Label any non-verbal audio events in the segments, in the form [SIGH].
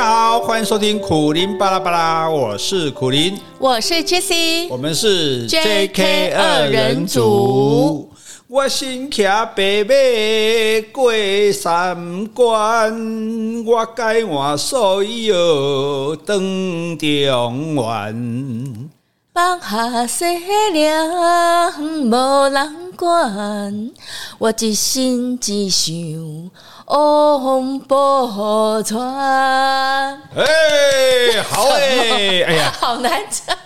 家好，欢迎收听苦林巴拉巴拉，我是苦林，我是 Jessie，我们是 JK 二人组。我身骑白马过三关，我改换所有登中原。放下西凉无人管，我一心只想往北川。哎，好哎，哎呀，[LAUGHS] 好难唱。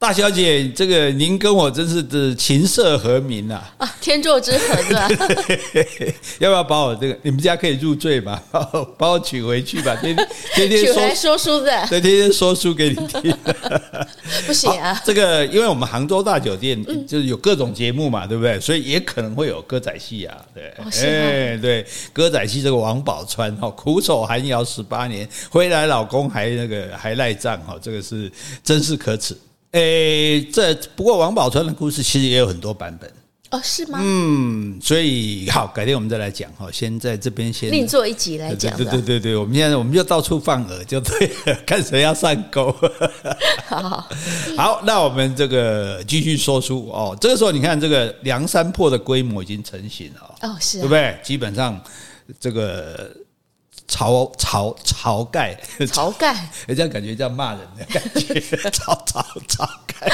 大小姐，这个您跟我真是的琴瑟和鸣啊！啊，天作之合是吧？[LAUGHS] 要不要把我这个你们家可以入赘吧？[LAUGHS] 把我娶回去吧，天天天 [LAUGHS] 说说书的，对，天天说书给你听。不行啊！这个因为我们杭州大酒店就是有各种节目嘛，对不对？所以也可能会有歌仔戏啊，对，哎，对，歌仔戏这个王宝钏哈，苦守寒窑十八年，回来老公还那个还赖账哈，这个是真是可耻。诶，这不过王宝钏的故事其实也有很多版本哦，是吗？嗯，所以好，改天我们再来讲哈。先在这边先另做一集来讲。对对对对，我们现在我们就到处放饵，就对了，[LAUGHS] 看谁要上钩。[LAUGHS] 好好好，那我们这个继续说书哦。这个时候你看，这个梁山泊的规模已经成型了哦，是、啊，对不对？基本上这个。晁晁晁盖，晁盖，[LAUGHS] 这样感觉叫骂人的感觉。[LAUGHS] 晁晁晁盖，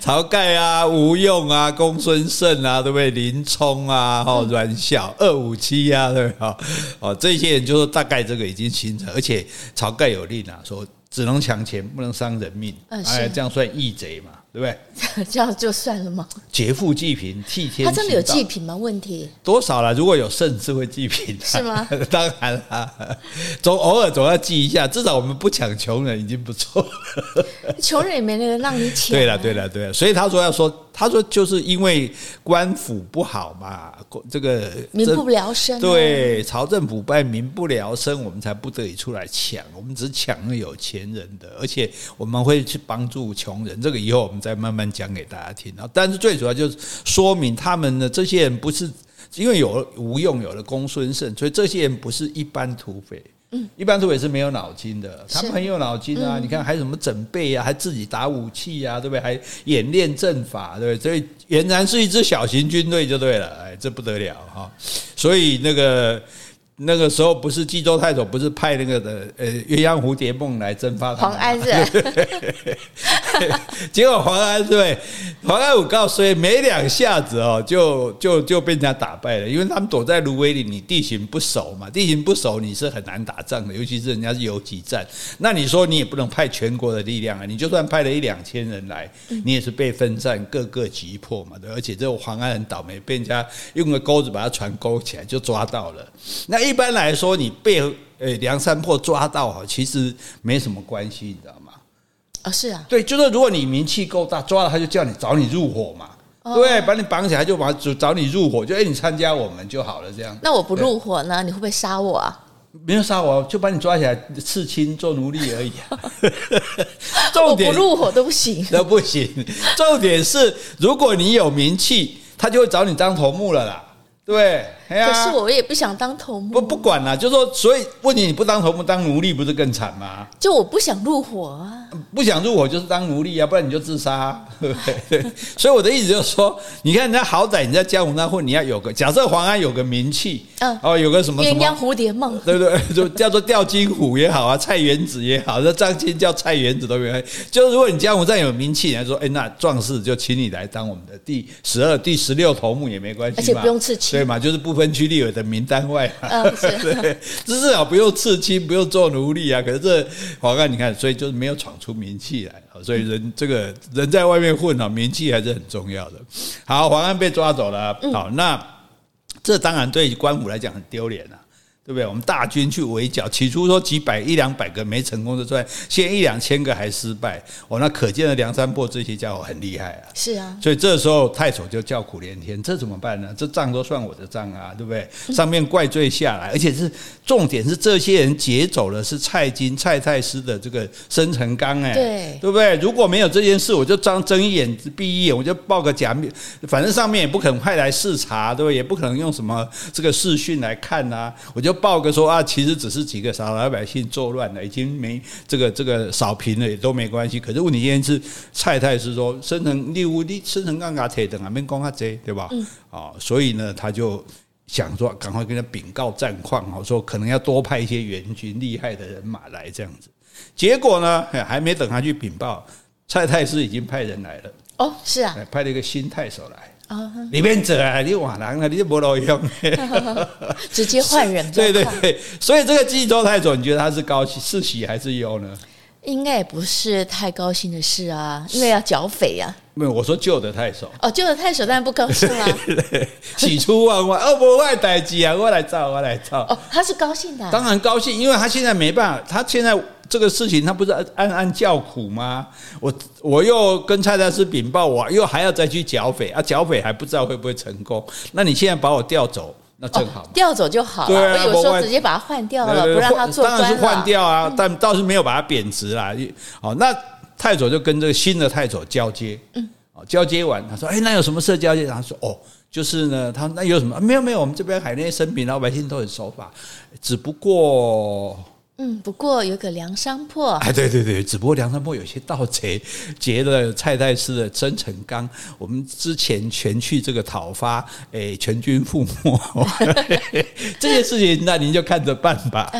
晁盖啊，吴用啊，公孙胜啊，对不对？林冲啊，哦，阮小二五七啊，对不对？哦，这些人就是大概这个已经形成，而且晁盖有令啊，说只能抢钱，不能伤人命，哎，这样算义贼嘛。对不对？[LAUGHS] 这样就算了吗？劫富济贫，替天。他真的有济贫吗？问题多少了？如果有胜，是会济贫。是吗？[LAUGHS] 当然了，总偶尔总要济一下，至少我们不抢穷人已经不错了。[LAUGHS] 穷人也没人让你抢。对了，对了，对了，所以他说要说。他说：“就是因为官府不好嘛，这个民不聊生。对，朝政腐败，民不聊生，我们才不得已出来抢。我们只抢了有钱人的，而且我们会去帮助穷人。这个以后我们再慢慢讲给大家听。但是最主要就是说明他们的这些人不是因为有了吴用，有了公孙胜，所以这些人不是一般土匪。”嗯，一般土匪是没有脑筋的，他们很有脑筋啊！你看，还有什么整备啊，还自己打武器啊，对不对？还演练阵法，对不对？所以俨然是一支小型军队就对了，哎，这不得了哈！所以那个。那个时候不是冀州太守，不是派那个的呃鸳鸯蝴蝶梦来征发他 [LAUGHS] 黄安是，结果黄安对黄安我告诉你，没两下子哦，就就就被人家打败了，因为他们躲在芦苇里，你地形不熟嘛，地形不熟你是很难打仗的，尤其是人家是游击战，那你说你也不能派全国的力量啊，你就算派了一两千人来，你也是被分散，各个击破嘛，对，而且这个黄安很倒霉，被人家用个钩子把他船勾起来，就抓到了，那。一般来说，你被呃梁山泊抓到哈，其实没什么关系，你知道吗？啊，是啊，对，就是如果你名气够大，抓了他就叫你找你入伙嘛，对，把你绑起来就把找你入伙，就哎你参加我们就好了，这样。那我不入伙呢？你会不会杀我啊？没有杀我，就把你抓起来刺青做奴隶而已啊。[LAUGHS] 重点我不入伙都不行，[LAUGHS] 都不行。重点是，如果你有名气，他就会找你当头目了啦。对。可是我也不想当头目。不不管了，就是说，所以问你，你不当头目当奴隶不是更惨吗？就我不想入伙啊，不想入伙就是当奴隶啊，不然你就自杀。[LAUGHS] 对对，所以我的意思就是说，你看人家好歹你在江湖上混，你要有个假设黄安有个名气，嗯，哦，有个什么鸳鸯蝴蝶梦，对不对？就叫做吊金虎也好啊，[LAUGHS] 菜园子也好，那张骞叫菜园子都没关系。就如果你江湖上有名气，人家说，哎，那壮士就请你来当我们的第十二、第十六头目也没关系，而且不用刺青，对嘛？就是不分区立委的名单外，嗯，是，[LAUGHS] 对，至少不用刺青，不用做奴隶啊。可是这黄安，你看，所以就是没有闯出名气来，所以人这个人在外面混啊，名气还是很重要的。好，黄安被抓走了，好，那这当然对官府来讲很丢脸啊。对不对？我们大军去围剿，起初说几百一两百个没成功的算，现一两千个还失败。哦，那可见的梁山泊这些家伙很厉害啊。是啊。所以这时候太守就叫苦连天，这怎么办呢？这账都算我的账啊，对不对？上面怪罪下来，而且是重点是这些人劫走了是蔡京蔡太师的这个生辰纲，哎，对，对不对？如果没有这件事，我就张睁一眼闭一眼，我就报个假面，反正上面也不可能派来视察，对不对？也不可能用什么这个视讯来看呐，我就。报个说啊，其实只是几个傻老百姓作乱了，已经没这个这个扫平了也都没关系。可是问题现在是蔡太师说生成六五你生成刚刚提等啊，没讲他这对吧？嗯，啊，所以呢，他就想说赶快跟他禀告战况，哦，说可能要多派一些援军厉害的人马来这样子。结果呢，还没等他去禀报，蔡太师已经派人来了。哦，是啊，派了一个新太守来。啊，里面走啊，你瓦人啊，你就没路用，[LAUGHS] 直接换人。[LAUGHS] 对对对，所以这个济州太守，你觉得他是高兴是喜还是忧呢？应该也不是太高兴的事啊，因为要剿匪呀。没有，我说旧的太守。哦，旧的太守当然不高兴啦。喜出望外，哦，不外代机啊，我来造，我来造。哦，他是高兴的。当然高兴，因为他现在没办法，他现在这个事情他不是暗暗叫苦吗？我我又跟蔡太师禀报，我又还要再去剿匪啊，剿匪还不知道会不会成功。那你现在把我调走？那正好，调、哦、走就好了。对啊，我有时候直接把他换掉了，不让他做官了。当然是换掉啊，但倒是没有把他贬值啦。好，那太守就跟这个新的太守交接。嗯，交接完，他说：“哎，那有什么事交接？”他说：“哦，就是呢，他那有什么？没有没有，我们这边海内生平老百姓都很守法，只不过……”嗯，不过有个梁山泊，哎，对对对，只不过梁山泊有些盗贼劫了蔡太师的生辰纲，我们之前全去这个讨伐，哎，全军覆没，[LAUGHS] 这件事情那您就看着办吧。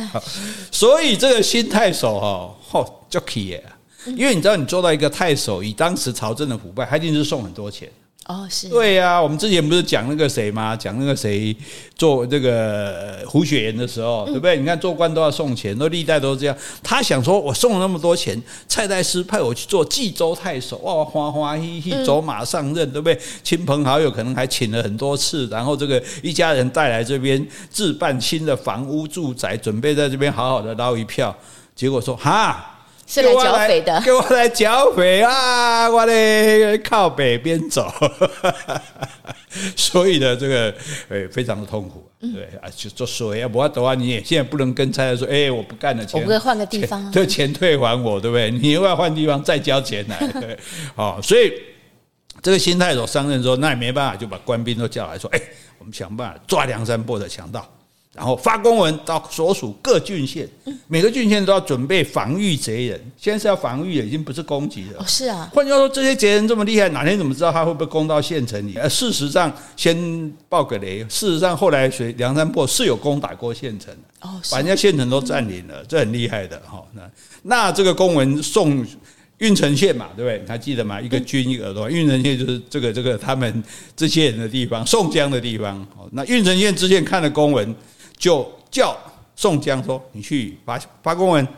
所以这个新太守哈，嚯，就可以，因为你知道，你做到一个太守，以当时朝政的腐败，他一定是送很多钱。哦，是对呀、啊，我们之前不是讲那个谁吗？讲那个谁做这个胡雪岩的时候，对不对？你看做官都要送钱，都历代都是这样。他想说，我送了那么多钱，蔡太师派我去做冀州太守，哇，欢欢喜喜走马上任，对不对？亲朋好友可能还请了很多次，然后这个一家人带来这边置办新的房屋住宅，准备在这边好好的捞一票。结果说，哈。是来剿匪的，给我来剿匪啊！我得靠北边走，[LAUGHS] 所以呢，这个诶非常的痛苦，对啊，就做水啊，不要的话！你也现在不能跟蔡太说，哎，我不干了，钱，我不会换个地方，这 [LAUGHS] 钱退还我，对不对？你又要换地方再交钱来，对，好，所以这个新太守上任之后，那也没办法，就把官兵都叫来说，哎，我们想办法抓梁山伯的强盗。然后发公文到所属各郡县，每个郡县都要准备防御贼人。现在是要防御的，已经不是攻击了。哦，是啊。换句话说，这些贼人这么厉害，哪天怎么知道他会不会攻到县城里？呃，事实上，先爆个雷。事实上，后来谁梁山泊是有攻打过县城的，哦，把人家县城都占领了，这很厉害的哈。那那这个公文送郓城县嘛，对不对？你还记得吗？一个军一个耳朵，郓城县就是这个这个他们这些人的地方，宋江的地方。那郓城县知县看了公文。就叫宋江说：“你去发发公文，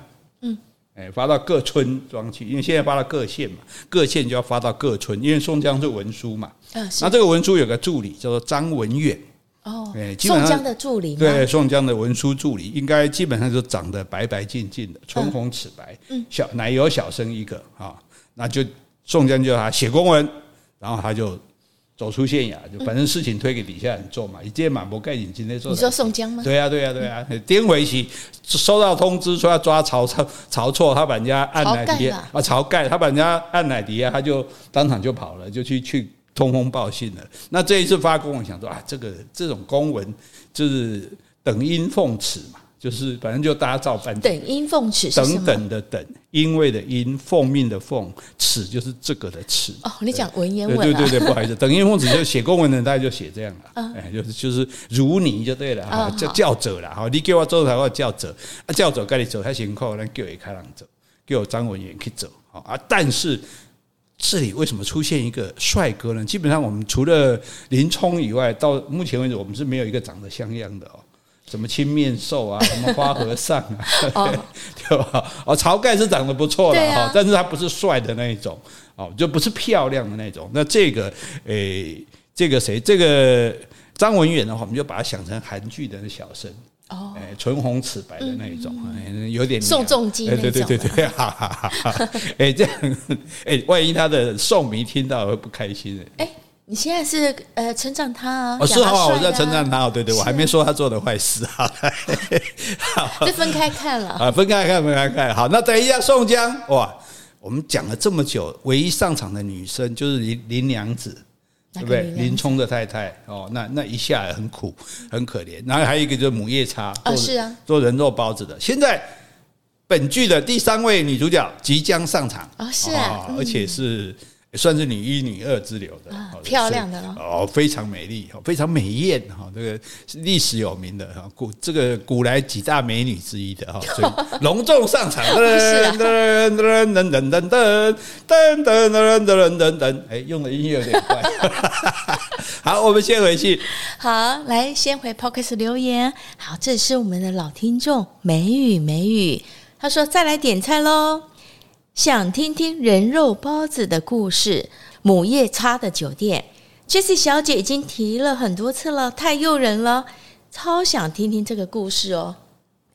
嗯，哎，发到各村庄去，因为现在发到各县嘛，各县就要发到各村，因为宋江是文书嘛。嗯，那这个文书有个助理叫做张文远。哦，哎，宋江的助理，对，宋江的文书助理，应该基本上就长得白白净净的，唇红齿白，嗯，小奶油小生一个啊，那就宋江叫他写公文，然后他就。”走出县衙，就反正事情推给底下人做嘛。你今天满不盖紧，今天做。你说宋江吗？对呀、啊，对呀、啊，对呀、啊。颠回去收到通知说要抓曹操，曹错，他把人家按奶底下啊，晁盖，他把人家按奶底啊，他就当场就跑了，就去去通风报信了。那这一次发公文，想说啊，这个这种公文就是等阴奉旨嘛。就是反正就大家照办。等因奉弑是什么？等等的等，因为的因，奉命的奉，弑就是这个的弑。哦，你讲文言文啊？对对对，不好意思，等因奉弑就写公文的，大家就写这样了。哎，就是就是如你就对了哈，叫叫者了哈，你给我做台话叫者，啊叫者该你走，他行扣，那叫也开朗走，给我张文远去走啊。但是这里为什么出现一个帅哥呢？基本上我们除了林冲以外，到目前为止我们是没有一个长得像样的哦。什么青面兽啊，[LAUGHS] 什么花和尚啊，[LAUGHS] 对吧？哦，晁盖是长得不错的哈，但是他不是帅的那一种，哦，就不是漂亮的那种。那这个，诶，这个谁？这个张文远的话，我们就把他想成韩剧的那小生，哦，诶，唇红齿白的那一种，有点宋仲基那种，对对对对，哈哈哈哈。诶，这样，诶，万一他的宋迷听到会不开心的。你现在是呃称赞他啊？哦，是好，我在称赞他哦。对对，我还没说他做的坏事啊。好，[LAUGHS] 就分开看了啊，分开看，分开看。好，那等一下，宋江哇，我们讲了这么久，唯一上场的女生就是林林娘子，对不对？林冲的太太哦，那那一下很苦，很可怜。然后还有一个就是母夜叉，啊，是啊，做人肉包子的。现在本剧的第三位女主角即将上场，哦，是啊，而且是。算是女一、女二之流的，漂亮的哦，非常美丽，非常美艳哈，这个历史有名的哈，古这个古来几大美女之一的哈，所以 [LAUGHS] 隆重上场，[LAUGHS] 噔噔噔噔噔噔噔噔噔噔噔噔噔，哎，用的音乐有点怪，好，我们先回去，好，来先回 Podcast 留言，好，这是我们的老听众美语美语，他说再来点菜喽。想听听人肉包子的故事，母夜叉的酒店，Jessie 小姐已经提了很多次了，太诱人了，超想听听这个故事哦。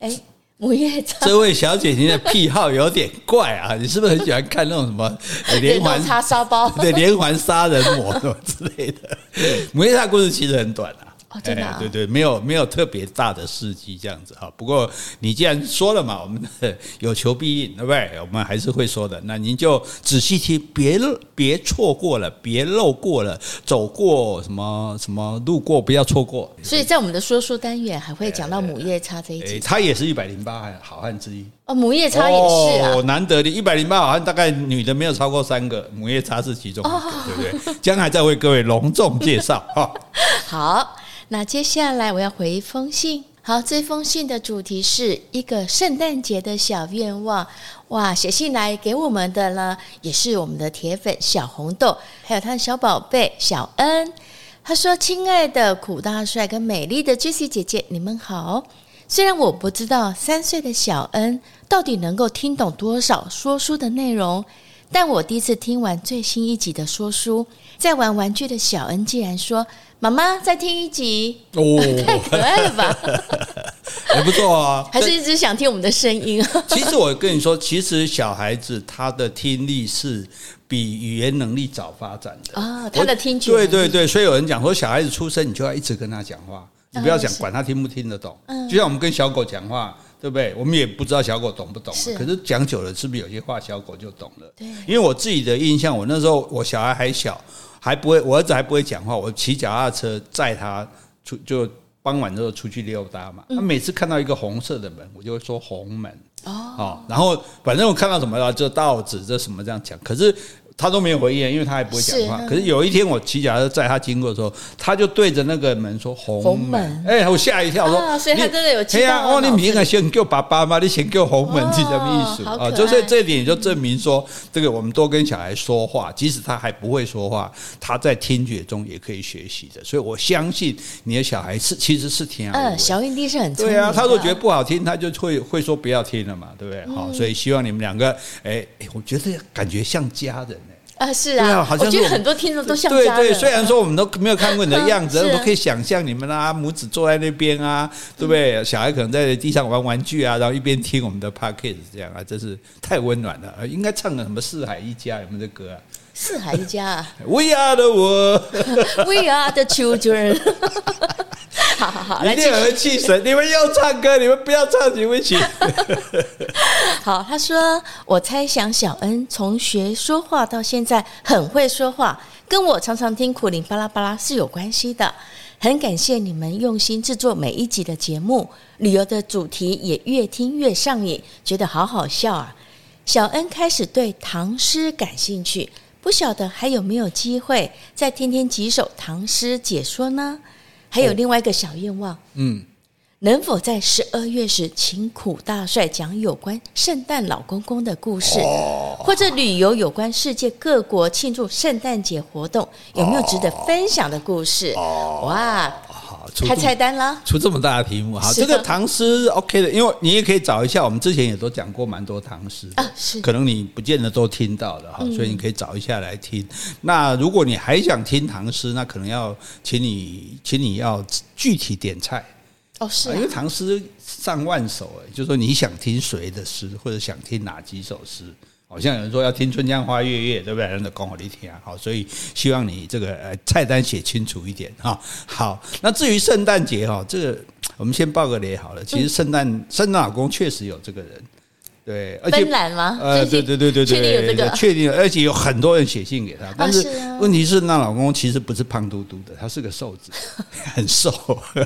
哎，母夜叉，这位小姐您的癖好有点怪啊，[LAUGHS] 你是不是很喜欢看那种什么 [LAUGHS] 连环叉烧包？[LAUGHS] 对，连环杀人魔什么之类的。母夜叉故事其实很短啊。哦，真的、啊，对对，没有没有特别大的事迹这样子哈。不过你既然说了嘛，我们 [LAUGHS] 有求必应，对不对？我们还是会说的。那您就仔细听，别别错过了，别漏过了，走过什么什么路过，不要错过。所以在我们的说书单元还会讲到母夜叉这一集，他也是一百零八好汉之一哦。母夜叉也是啊，哦、难得的一百零八好汉，大概女的没有超过三个，母夜叉是其中一个，哦、对不对？将来再为各位隆重介绍哈。[LAUGHS] 好。那接下来我要回一封信。好，这封信的主题是一个圣诞节的小愿望。哇，写信来给我们的呢，也是我们的铁粉小红豆，还有他的小宝贝小恩。他说：“亲爱的苦大帅跟美丽的 Jessie 姐姐，你们好。虽然我不知道三岁的小恩到底能够听懂多少说书的内容，但我第一次听完最新一集的说书，在玩玩具的小恩竟然说。”妈妈再听一集。哦，[LAUGHS] 太可爱了吧，[LAUGHS] 还不错啊，[LAUGHS] 还是一直想听我们的声音。其实我跟你说，其实小孩子他的听力是比语言能力早发展的。啊，他的听觉对对对，所以有人讲说，小孩子出生你就要一直跟他讲话，你不要讲管他听不听得懂，就像我们跟小狗讲话，对不对？我们也不知道小狗懂不懂，可是讲久了，是不是有些话小狗就懂了？对，因为我自己的印象，我那时候我小孩还小。还不会，我儿子还不会讲话。我骑脚踏车载他出，就傍晚之后出去溜达嘛。他每次看到一个红色的门，我就会说红门哦。然后反正我看到什么了，就道子这什么这样讲。可是。他都没有回应，因为他还不会讲话。可是有一天我骑脚踏车载他经过的时候，他就对着那个门说“红门”。哎，我吓一跳，说：“所以他真的有听到。”哦，你明明先叫爸爸嘛，你先叫红门是什么意思啊？就是这一点就证明说，这个我们多跟小孩说话，即使他还不会说话，他在听觉中也可以学习的。所以我相信你的小孩是其实是听。嗯，小印弟是很对啊。他如果觉得不好听，他就会会说不要听了嘛，对不对？好，所以希望你们两个，哎哎，我觉得感觉像家人。啊，是啊，好像我觉得很多听众都像。对对，虽然说我们都没有看过你的样子，都可以想象你们啊，母子坐在那边啊，对不对？小孩可能在地上玩玩具啊，然后一边听我们的 podcast 这样啊，真是太温暖了。应该唱个什么《四海一家》有没有这歌啊？四海一家啊，[LAUGHS] We are the world，We [LAUGHS] are the children。[LAUGHS] 好 [LAUGHS] 好好，来一定有人气神，[LAUGHS] 你们要唱歌，你们不要唱，行不行。[LAUGHS] 好，他说，我猜想小恩从学说话到现在很会说话，跟我常常听苦林巴拉巴拉是有关系的。很感谢你们用心制作每一集的节目，旅游的主题也越听越上瘾，觉得好好笑啊。小恩开始对唐诗感兴趣，不晓得还有没有机会再听听几首唐诗解说呢？还有另外一个小愿望，嗯，能否在十二月时请苦大帅讲有关圣诞老公公的故事，或者旅游有关世界各国庆祝圣诞节活动，有没有值得分享的故事？哇！开菜单了，出这么大的题目，好，这个唐诗 OK 的，因为你也可以找一下，我们之前也都讲过蛮多唐诗啊，是，可能你不见得都听到的哈，所以你可以找一下来听。那如果你还想听唐诗，那可能要请你，请你要具体点菜。哦，是，因为唐诗上万首，哎，就是说你想听谁的诗，或者想听哪几首诗。好像有人说要听《春江花月夜》，对不对？人都讲给你听啊。好，所以希望你这个呃菜单写清楚一点哈。好，那至于圣诞节哈，这个我们先报个雷好了。其实圣诞圣诞老公确实有这个人，对，而且芬兰吗？呃，对对对对对，确定有这个，确定，而且有很多人写信给他，但是问题是，那老公其实不是胖嘟嘟的，他是个瘦子，[LAUGHS] 很瘦，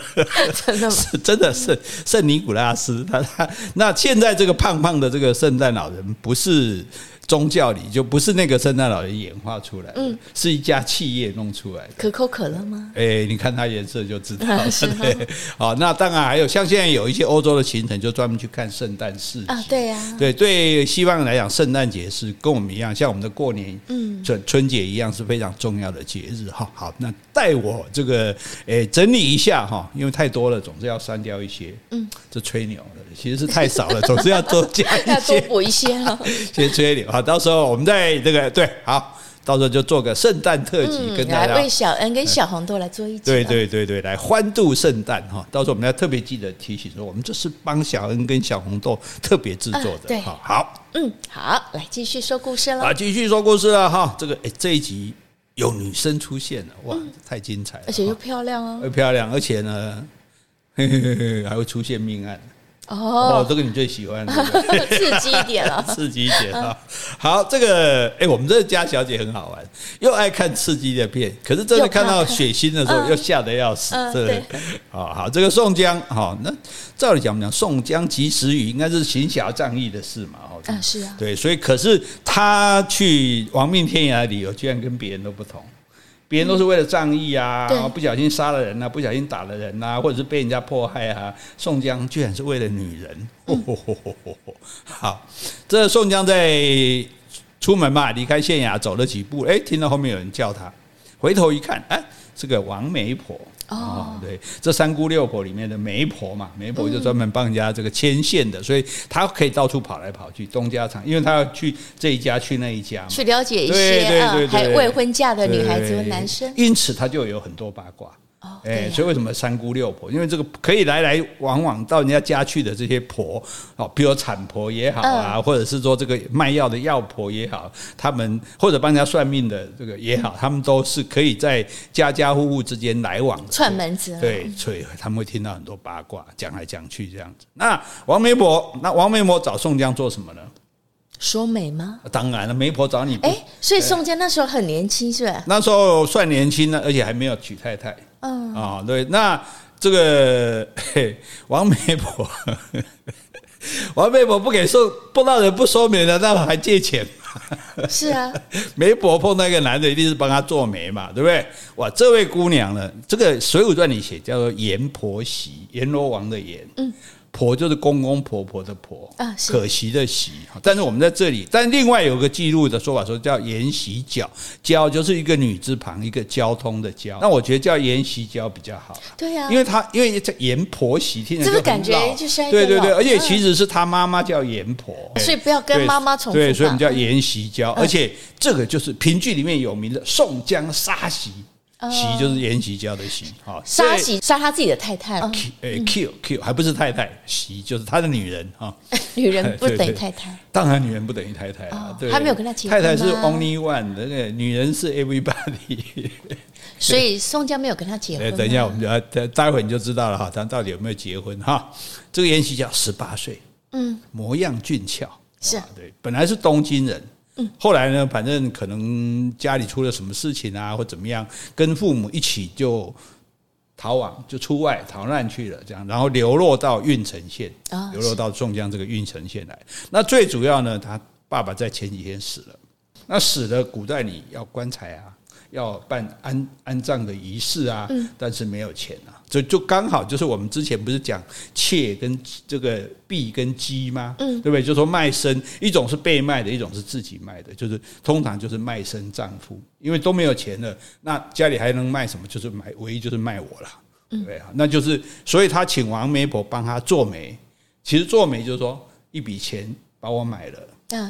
[LAUGHS] 真的吗？[LAUGHS] 是真的是圣尼古拉斯，他他那现在这个胖胖的这个圣诞老人不是。宗教里就不是那个圣诞老人演化出来的，嗯，是一家企业弄出来的。可口可乐吗？哎、欸，你看它颜色就知道了。[LAUGHS] [LAUGHS] 对，好，那当然还有像现在有一些欧洲的行程，就专门去看圣诞市集啊。对呀、啊，对对，西方人来讲，圣诞节是跟我们一样，像我们的过年、嗯，春春节一样是非常重要的节日。哈，好，那带我这个哎、欸、整理一下哈，因为太多了，总是要删掉一些。嗯，这吹牛的其实是太少了，总是要多加一些，[LAUGHS] 要多补一些了。先吹牛到时候我们再这个对，好，到时候就做个圣诞特辑，嗯、跟大家来为小恩跟小红豆来做一集，对对对对，来欢度圣诞哈。到时候我们要特别记得提醒说，我们这是帮小恩跟小红豆特别制作的，嗯、对，好，嗯，好，来继续说故事了，啊，继续说故事了哈。这个哎，这一集有女生出现了，哇，嗯、太精彩了，而且又漂亮哦，又漂亮，而且呢，嘿嘿嘿嘿，还会出现命案。哦，这个你最喜欢，[LAUGHS] 刺激一点了，刺激一点啊！好，这个哎，我们这个家小姐很好玩，又爱看刺激的片，可是真的看。到血腥的时候，又吓得要死。这个，好好，这个宋江，好，那照理讲，我们讲宋江及时雨，应该是行侠仗义的事嘛，哦，嗯，是啊，对，所以可是他去亡命天涯的理由，居然跟别人都不同。别人都是为了仗义啊，不小心杀了人啊，不小心打了人啊，或者是被人家迫害啊。宋江居然是为了女人。好，这宋江在出门嘛，离开县衙走了几步，哎，听到后面有人叫他，回头一看，哎，是个王媒婆。哦，对，这三姑六婆里面的媒婆嘛，媒婆就专门帮人家这个牵线的，所以她可以到处跑来跑去，东家长，因为她要去这一家去那一家，去了解一些对对对对还未婚嫁的女孩子和男生，因此他就有很多八卦。哎，所以为什么三姑六婆？因为这个可以来来往往到人家家去的这些婆，哦，比如产婆也好啊，或者是说这个卖药的药婆也好，他们或者帮人家算命的这个也好，他们都是可以在家家户户之间来往串门子。对，所以他们会听到很多八卦，讲来讲去这样子。那王媒婆，那王媒婆找宋江做什么呢？说媒吗？当然了，媒婆找你。哎，所以宋江那时候很年轻，是吧？那时候算年轻呢，而且还没有娶太太。嗯啊、哦，对，那这个王媒婆，[LAUGHS] 王媒婆不给说，不让人不说媒的，那还借钱？[LAUGHS] 是啊，媒婆碰到一个男的，一定是帮他做媒嘛，对不对？哇，这位姑娘呢，这个《水浒传》里写叫做阎婆惜，阎罗王的阎。嗯。婆就是公公婆婆的婆啊，可惜的惜。但是我们在这里，但另外有个记录的说法说叫阎惜交，交就是一个女字旁一个交通的交。那我觉得叫阎惜交比较好。对呀，因为他因为这阎婆媳听着就感觉就是对对对，而且其实是他妈妈叫阎婆，所以不要跟妈妈重复。对，所以我们叫阎惜交，而且这个就是评剧里面有名的宋江杀媳。惜就是延禧教的惜，好杀媳杀他自己的太太，kill kill 还不是太太，惜就是他的女人哈。女人 [LAUGHS] 不等于太太，当然女人不等于太太啊。对，他没有跟他结婚。太太是 only one，那个女人是 everybody。[LAUGHS] 所以宋江没有跟他结婚。[LAUGHS] 等一下，我们就要待待会你就知道了哈，他到底有没有结婚哈？这个延禧教十八岁，嗯，模样俊俏，是对，本来是东京人。后来呢，反正可能家里出了什么事情啊，或怎么样，跟父母一起就逃亡，就出外逃难去了，这样，然后流落到运城县，流落到宋江这个运城县来。那最主要呢，他爸爸在前几天死了，那死了，古代你要棺材啊。要办安安葬的仪式啊，但是没有钱啊，就就刚好就是我们之前不是讲妾跟这个婢跟鸡吗？嗯，对不对？就说卖身，一种是被卖的，一种是自己卖的，就是通常就是卖身丈夫，因为都没有钱了，那家里还能卖什么？就是买，唯一就是卖我了，对不对啊？那就是，所以他请王媒婆帮他做媒，其实做媒就是说一笔钱把我买了，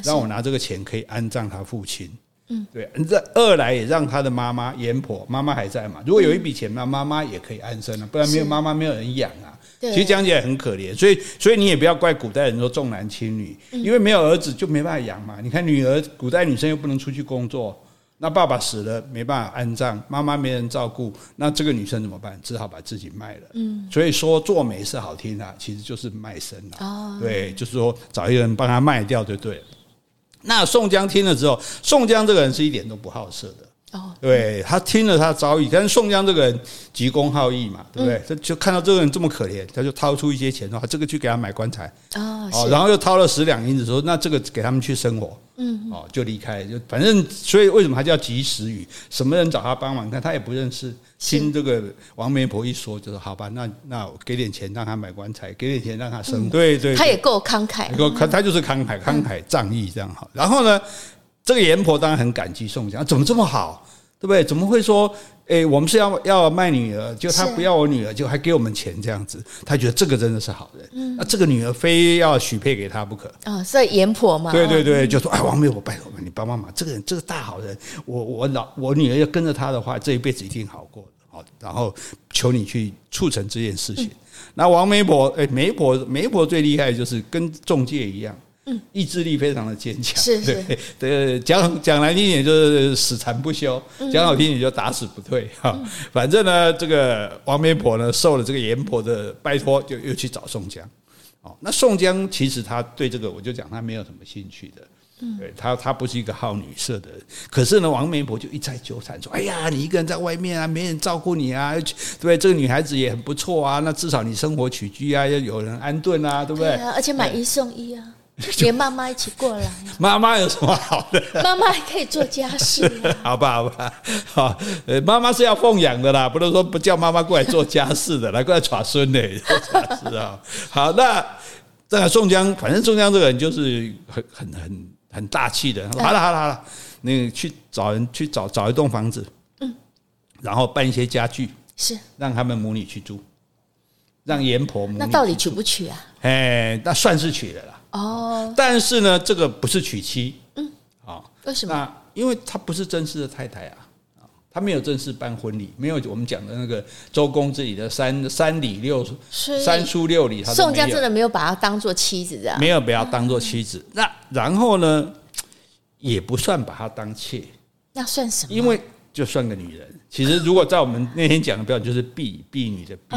让我拿这个钱可以安葬他父亲。嗯，对，这二来也让他的妈妈阎婆妈妈还在嘛。如果有一笔钱，那妈妈也可以安身了，不然没有妈妈没有人养啊。其实讲起来很可怜，所以所以你也不要怪古代人说重男轻女，因为没有儿子就没办法养嘛。你看女儿，古代女生又不能出去工作，那爸爸死了没办法安葬，妈妈没人照顾，那这个女生怎么办？只好把自己卖了。嗯，所以说做媒是好听啊，其实就是卖身了。哦，对，就是说找一个人帮她卖掉就对了。那宋江听了之后，宋江这个人是一点都不好色的。哦，对，他听了他的遭遇，但是宋江这个人急公好义嘛，对不对？他就看到这个人这么可怜，他就掏出一些钱，说：“这个去给他买棺材。”哦，然后又掏了十两银子，说：“那这个给他们去生活。”嗯，哦，就离开，就反正，所以为什么他叫及时雨？什么人找他帮忙？看他也不认识，听这个王媒婆一说，就说：“好吧，那那我给点钱让他买棺材，给点钱让他生活。”对对，他也够慷慨，够他他就是慷慨慷慨仗义这样好。然后呢？这个阎婆当然很感激宋江，怎么这么好，对不对？怎么会说，诶，我们是要要卖女儿，就他不要我女儿，就还给我们钱这样子？他觉得这个真的是好人。嗯，那这个女儿非要许配给他不可啊，所以阎婆嘛，对对对，就说哎，王媒婆拜托你帮帮忙，这个人这个大好人，我我老我女儿要跟着他的话，这一辈子一定好过的。好，然后求你去促成这件事情。那王媒婆，诶，媒婆媒婆最厉害就是跟中介一样。意志力非常的坚强，是是，对，讲讲难听点就是死缠不休，讲好听点就打死不退哈。[LAUGHS] 反正呢，这个王媒婆呢受了这个阎婆的拜托，就又去找宋江。哦，那宋江其实他对这个，我就讲他没有什么兴趣的，对他他不是一个好女色的人。可是呢，王媒婆就一再纠缠说：“哎呀，你一个人在外面啊，没人照顾你啊，对不对？这个女孩子也很不错啊，那至少你生活起居啊要有人安顿啊，对不对？而且买一送一啊。”连妈妈一起过来。[LAUGHS] 妈妈有什么好的？妈妈还可以做家事。[LAUGHS] 好吧，好吧，好。呃，妈妈是要奉养的啦，不能说不叫妈妈过来做家事的，来过来耍孙的。是啊。好，那这个宋江，反正宋江这个人就是很很很很大气的。好了好了好了，那个去找人去找找一栋房子，嗯，然后办一些家具，是让他们母女去住，让阎婆母女。那到底娶不娶啊？哎，那算是娶了啦。哦，但是呢，这个不是娶妻，嗯，啊，为什么？那因为他不是正式的太太啊，啊，他没有正式办婚礼，没有我们讲的那个周公之礼的三三礼六三书六礼，他宋江真的没有把他当做妻子啊，没有把他当做妻子。那然后呢，也不算把他当妾，那算什么？因为就算个女人。其实如果在我们那天讲的标准，就是婢婢女的婢，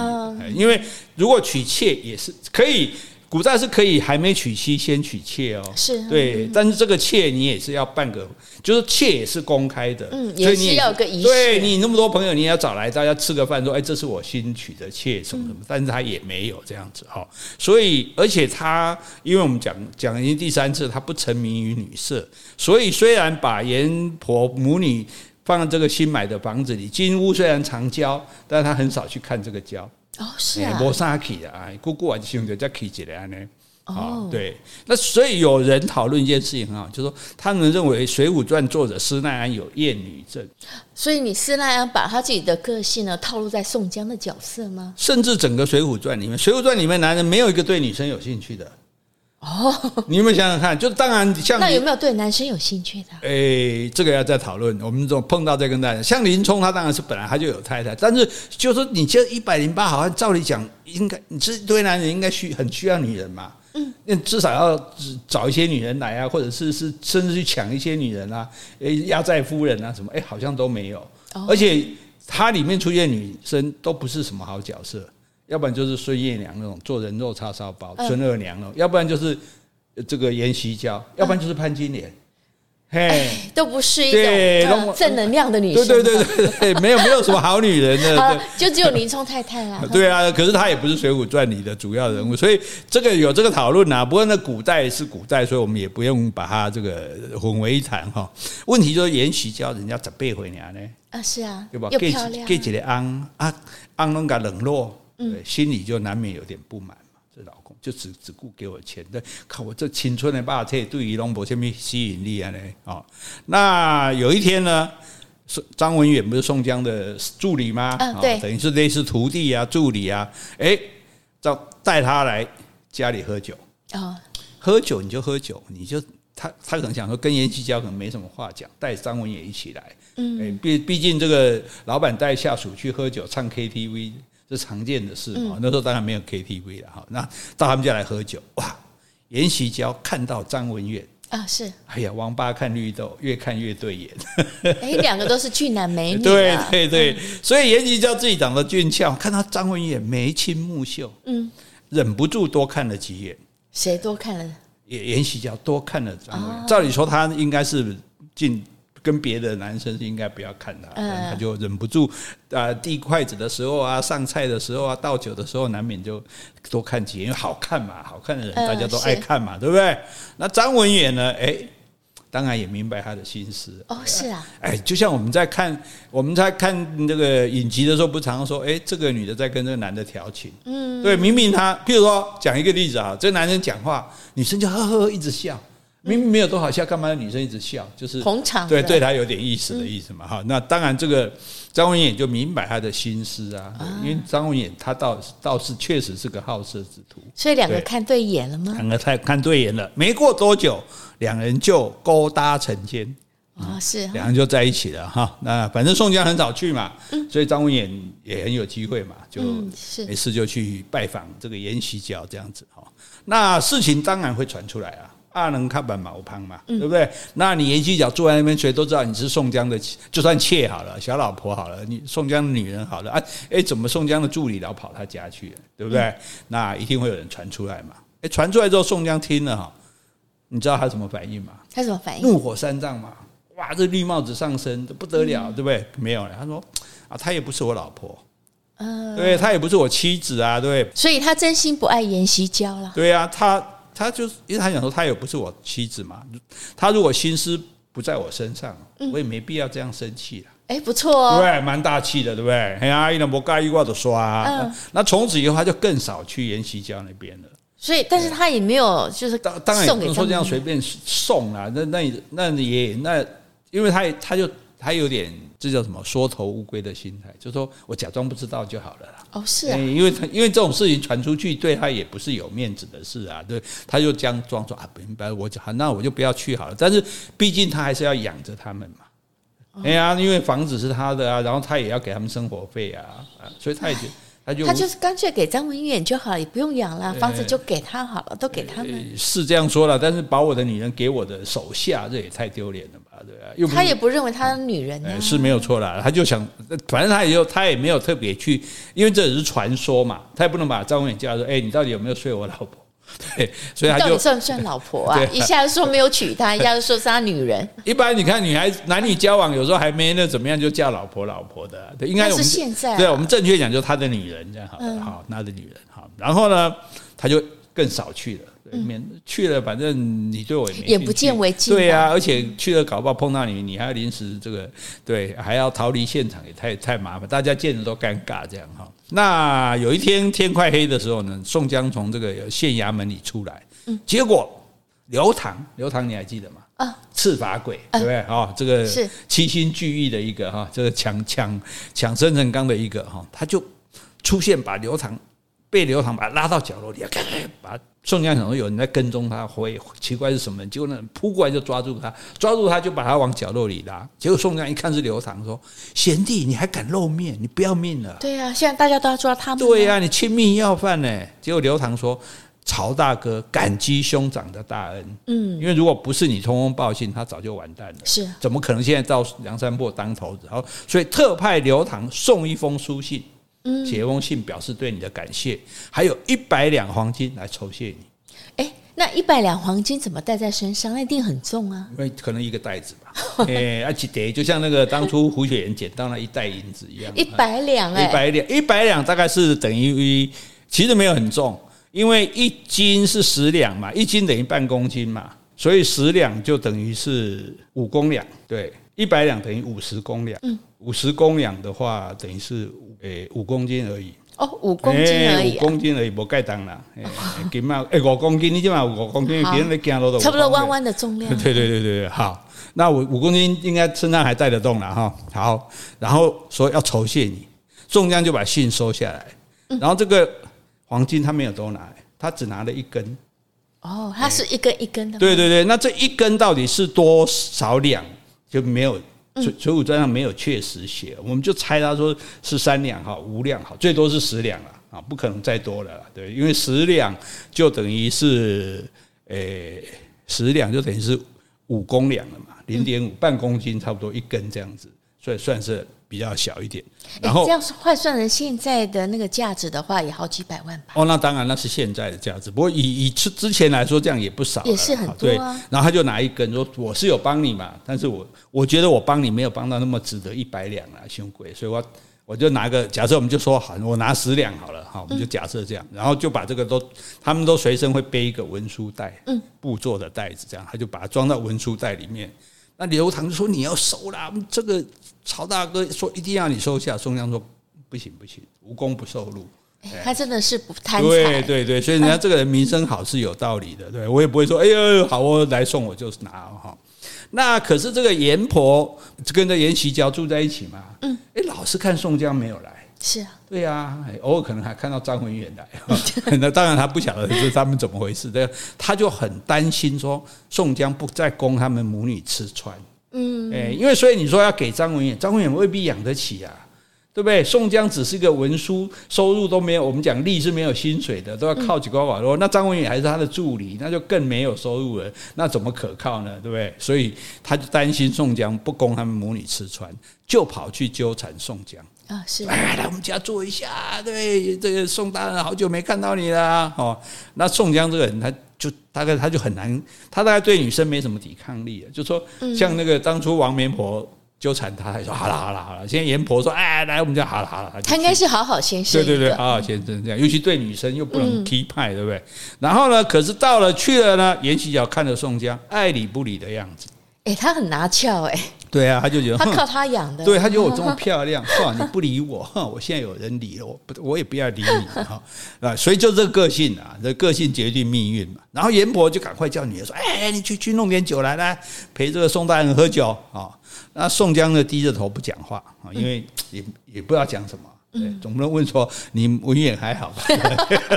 因为如果娶妾也是可以。古代是可以还没娶妻先娶妾哦，是对，但是这个妾你也是要办个，就是妾也是公开的，嗯，也是要个仪式。对你那么多朋友，你也要找来大家吃个饭，说，哎，这是我新娶的妾，什么什么，但是他也没有这样子哈。所以，而且他，因为我们讲讲已经第三次，他不沉迷于女色，所以虽然把阎婆母女放在这个新买的房子里，金屋虽然常交，但是他很少去看这个交。哦，是啊，没啥去的啊，姑姑还是想着再去一下呢。哦，对，那所以有人讨论一件事情很好，就是说他们认为《水浒传》作者施耐庵有厌女症。所以你施耐庵把他自己的个性呢套路在宋江的角色吗？甚至整个《水浒传》里面，《水浒传》里面男人没有一个对女生有兴趣的。哦，你有没有想想看？就当然像那有没有对男生有兴趣的？诶，这个要再讨论。我们这种碰到再跟大家。像林冲，他当然是本来他就有太太，但是就是说你这一百零八，好像照理讲应该，你这对男人应该需很需要女人嘛。嗯，那至少要找一些女人来啊，或者是是甚至去抢一些女人啊，诶，压寨夫人啊什么，诶，好像都没有。而且他里面出现女生都不是什么好角色。要不然就是孙月娘那种做人肉叉烧包，孙二娘那种；要不然就是这个阎锡娇，要不然就是潘金莲，嘿，都不是一种正能量的女生。对对对对对，没有没有什么好女人的，就只有林冲太太啦。[LAUGHS] 对啊，可是她也不是《水浒传》里的主要人物，所以这个有这个讨论啊。不过那古代是古代，所以我们也不用把它这个混为一谈哈。问题就是延禧娇人家怎背回娘呢？啊，是啊，对吧？又漂亮，给几个安啊安拢个冷落。对，心里就难免有点不满嘛。这老公就只只顾给我钱，对，看我这青春的霸气，对于龙博什么吸引力啊？呢啊，那有一天呢，张文远不是宋江的助理吗？嗯，对，等于是类似徒弟啊、助理啊。哎，找带他来家里喝酒啊，喝酒你就喝酒，你就他他可能想说跟颜锡娇可能没什么话讲，带张文远一起来。嗯，毕毕竟这个老板带下属去喝酒唱 KTV。是常见的事啊，那时候当然没有 KTV 了哈。那到他们家来喝酒，哇！颜锡娇看到张文远啊，是。哎呀，王八看绿豆，越看越对眼。哎，两个都是俊男美女。[LAUGHS] 对对对，所以颜希娇自己长得俊俏，看到张文远眉清目秀，嗯，忍不住多看了几眼。谁多看了？颜颜希娇多看了张文远。照理说，他应该是进。跟别的男生是应该不要看他，他就忍不住啊，递筷子的时候啊，上菜的时候啊，倒酒的时候，难免就多看几眼，因为好看嘛，好看的人大家都爱看嘛，对不对？那张文远呢？哎，当然也明白他的心思。哦，是啊，哎，就像我们在看我们在看这个影集的时候，不常说，哎，这个女的在跟这个男的调情，嗯，对，明明他，譬如说讲一个例子啊，这个男人讲话，女生就呵呵一直笑。明明没有多好笑，干嘛女生一直笑？就是捧场，对，对他有点意思的意思嘛。哈、嗯，那当然，这个张文远就明白他的心思啊。啊因为张文远他倒倒是确实是个好色之徒，所以两个看对眼了吗？两个太看对眼了，没过多久，两人就勾搭成奸啊，是两人就在一起了哈。那反正宋江很少去嘛，嗯、所以张文远也很有机会嘛，就没事就去拜访这个颜希娇这样子哈。那事情当然会传出来啊。二能看板毛胖嘛，对不对？那你颜希娇坐在那边，谁都知道你是宋江的，就算妾好了，小老婆好了，你宋江的女人好了啊，哎，怎么宋江的助理老跑他家去了，对不对？嗯、那一定会有人传出来嘛。哎，传出来之后，宋江听了哈，你知道他什么反应吗？他什么反应？怒火三丈嘛！哇，这绿帽子上身，这不得了，对不对？没有了，他说啊，他也不是我老婆，嗯，对，他也不是我妻子啊，对。所以他真心不爱颜希娇了。对呀、啊，他。他就是因为他想说，他也不是我妻子嘛。他如果心思不在我身上，我也没必要这样生气了。哎，不错哦，对，蛮大气的，对不对？哎呀，一两不盖一挂的刷。那从此以后，他就更少去颜希娇那边了。所以，但是他也没有就是当当然不能说这样随便送啊。那那那也那，因为他他就他有点。这叫什么？缩头乌龟的心态，就是说我假装不知道就好了啦。哦，是啊，因为他因为这种事情传出去，对他也不是有面子的事啊。对，他就这样装作啊，不明白，我讲那我就不要去好了。但是毕竟他还是要养着他们嘛。哎呀，因为房子是他的啊，然后他也要给他们生活费啊，啊，所以他也就。他就他就是干脆给张文远就好，也不用养了，房子就给他好了，都给他们。是这样说了，但是把我的女人给我的手下，这也太丢脸了吧？对吧？又他也不认为他是女人呢，是没有错啦。他就想，反正他也就他也没有特别去，因为这只是传说嘛，他也不能把张文远叫来说，哎，你到底有没有睡我老婆？[LAUGHS] 对，所以他就到底算不算老婆啊？[LAUGHS] 一下子说没有娶她，一下子说是他女人。[LAUGHS] 一般你看女孩子男女交往，有时候还没那怎么样，就叫老婆老婆的。对，应该是现在，对我们正确讲，就是他的女人这样好了，好，他的女人好。然后呢，他就更少去了。免去了，反正你对我也没眼不见为净。对呀、啊，而且去了搞不好碰到你，你还要临时这个对，还要逃离现场，也太太麻烦，大家见着都尴尬这样哈。那有一天天快黑的时候呢，宋江从这个县衙门里出来，结果刘唐，刘唐你还记得吗？啊，赤发鬼对不对？啊，这个是七星聚义的一个哈，这个抢抢抢生辰纲的一个哈，他就出现把刘唐。被刘唐把他拉到角落里，把宋江想说有人在跟踪他，会奇怪是什么？结果呢，扑过来就抓住他，抓住他就把他往角落里拉。结果宋江一看是刘唐，说：“贤弟，你还敢露面？你不要命了？”对呀、啊，现在大家都要抓他们。对呀、啊，你亲密要犯呢。结果刘唐说：“曹大哥，感激兄长的大恩。嗯，因为如果不是你通风报信，他早就完蛋了。是，怎么可能现在到梁山泊当头子？好，所以特派刘唐送一封书信。”写一封信表示对你的感谢，还有一百两黄金来酬谢你。哎，那一百两黄金怎么带在身上？那一定很重啊！因为可能一个袋子吧。[LAUGHS] 哎，而且得就像那个当初胡雪岩捡到那一袋银子一样。一百两哎，一百两，一百两大概是等于，其实没有很重，因为一斤是十两嘛，一斤等于半公斤嘛，所以十两就等于是五公两，对。一百两等于五十公两，五十公两的话等于是诶五公斤而已。哦，五公斤而已，五公斤而已，无盖当啦。金嘛，诶五公斤，你起码五公斤，别人在走路都差不多弯弯的重量。[LAUGHS] 对对对对好，那五五公斤应该身上还带得动了哈。好，然后说要酬谢你，宋江就把信收下来，然后这个黄金他没有都拿，他只拿了一根。哦，它是一根一根的。对对对，那这一根到底是多少两？就没有水《水浒传》上没有确实写，我们就猜他说是三两哈，五两哈，最多是十两了啊，不可能再多了，对，因为十两就等于是诶十两就等于是五公两了嘛，零点五半公斤差不多一根这样子，所以算是。比较小一点，然后这样是换算成现在的那个价值的话，也好几百万吧。哦，那当然那是现在的价值，不过以以之之前来说，这样也不少，也是很多啊。然后他就拿一根说：“我是有帮你嘛，但是我我觉得我帮你没有帮到那么值得一百两啊，兄贵。”所以我我就拿个假设，我们就说好，我拿十两好了，哈，我们就假设这样，然后就把这个都他们都随身会背一个文书袋，嗯，布做的袋子，这样他就把它装到文书袋里面。那刘唐就说：“你要收啦，这个。”曹大哥说：“一定要你收下。”宋江说：“不行不行，无功不受禄。”他真的是不贪财。对对对，所以人家这个人名声好是有道理的。对我也不会说：“哎呦，好，我来送我就是拿哈。”那可是这个阎婆跟着阎锡交住在一起嘛？嗯，哎，老是看宋江没有来。是啊，对啊，偶尔可能还看到张文远来。[LAUGHS] 那当然他不晓得是他们怎么回事，对，他就很担心说宋江不再供他们母女吃穿。嗯，哎，因为所以你说要给张文远，张文远未必养得起啊，对不对？宋江只是一个文书，收入都没有，我们讲吏是没有薪水的，都要靠几块瓦喽。那张文远还是他的助理，那就更没有收入了，那怎么可靠呢？对不对？所以他就担心宋江不供他们母女吃穿，就跑去纠缠宋江啊，是哎，来我们家坐一下，对，这个宋大人好久没看到你了哦。那宋江这个人他。就大概他就很难，他大概对女生没什么抵抗力，就说像那个当初王媒婆纠缠他，还说好了好了好了。现在阎婆说哎，来我们家好了好了，他应该是好好先生，对对对，好好先生这样，尤其对女生又不能踢派，对不对？然后呢，可是到了去了呢，阎锡角看着宋江爱理不理的样子，哎，他很拿翘哎。对啊，他就觉得他靠他养的，对，他觉得我这么漂亮，[LAUGHS] 哈，你不理我，哼，我现在有人理了，我不，我也不要理你哈啊，所以就这个个性啊，这个性决定命运嘛。然后阎婆就赶快叫女儿说：“哎，你去去弄点酒来，来陪这个宋大人喝酒啊。”那宋江呢，低着头不讲话啊，因为也也不知道讲什么。对，总不能问说你文眼还好吧？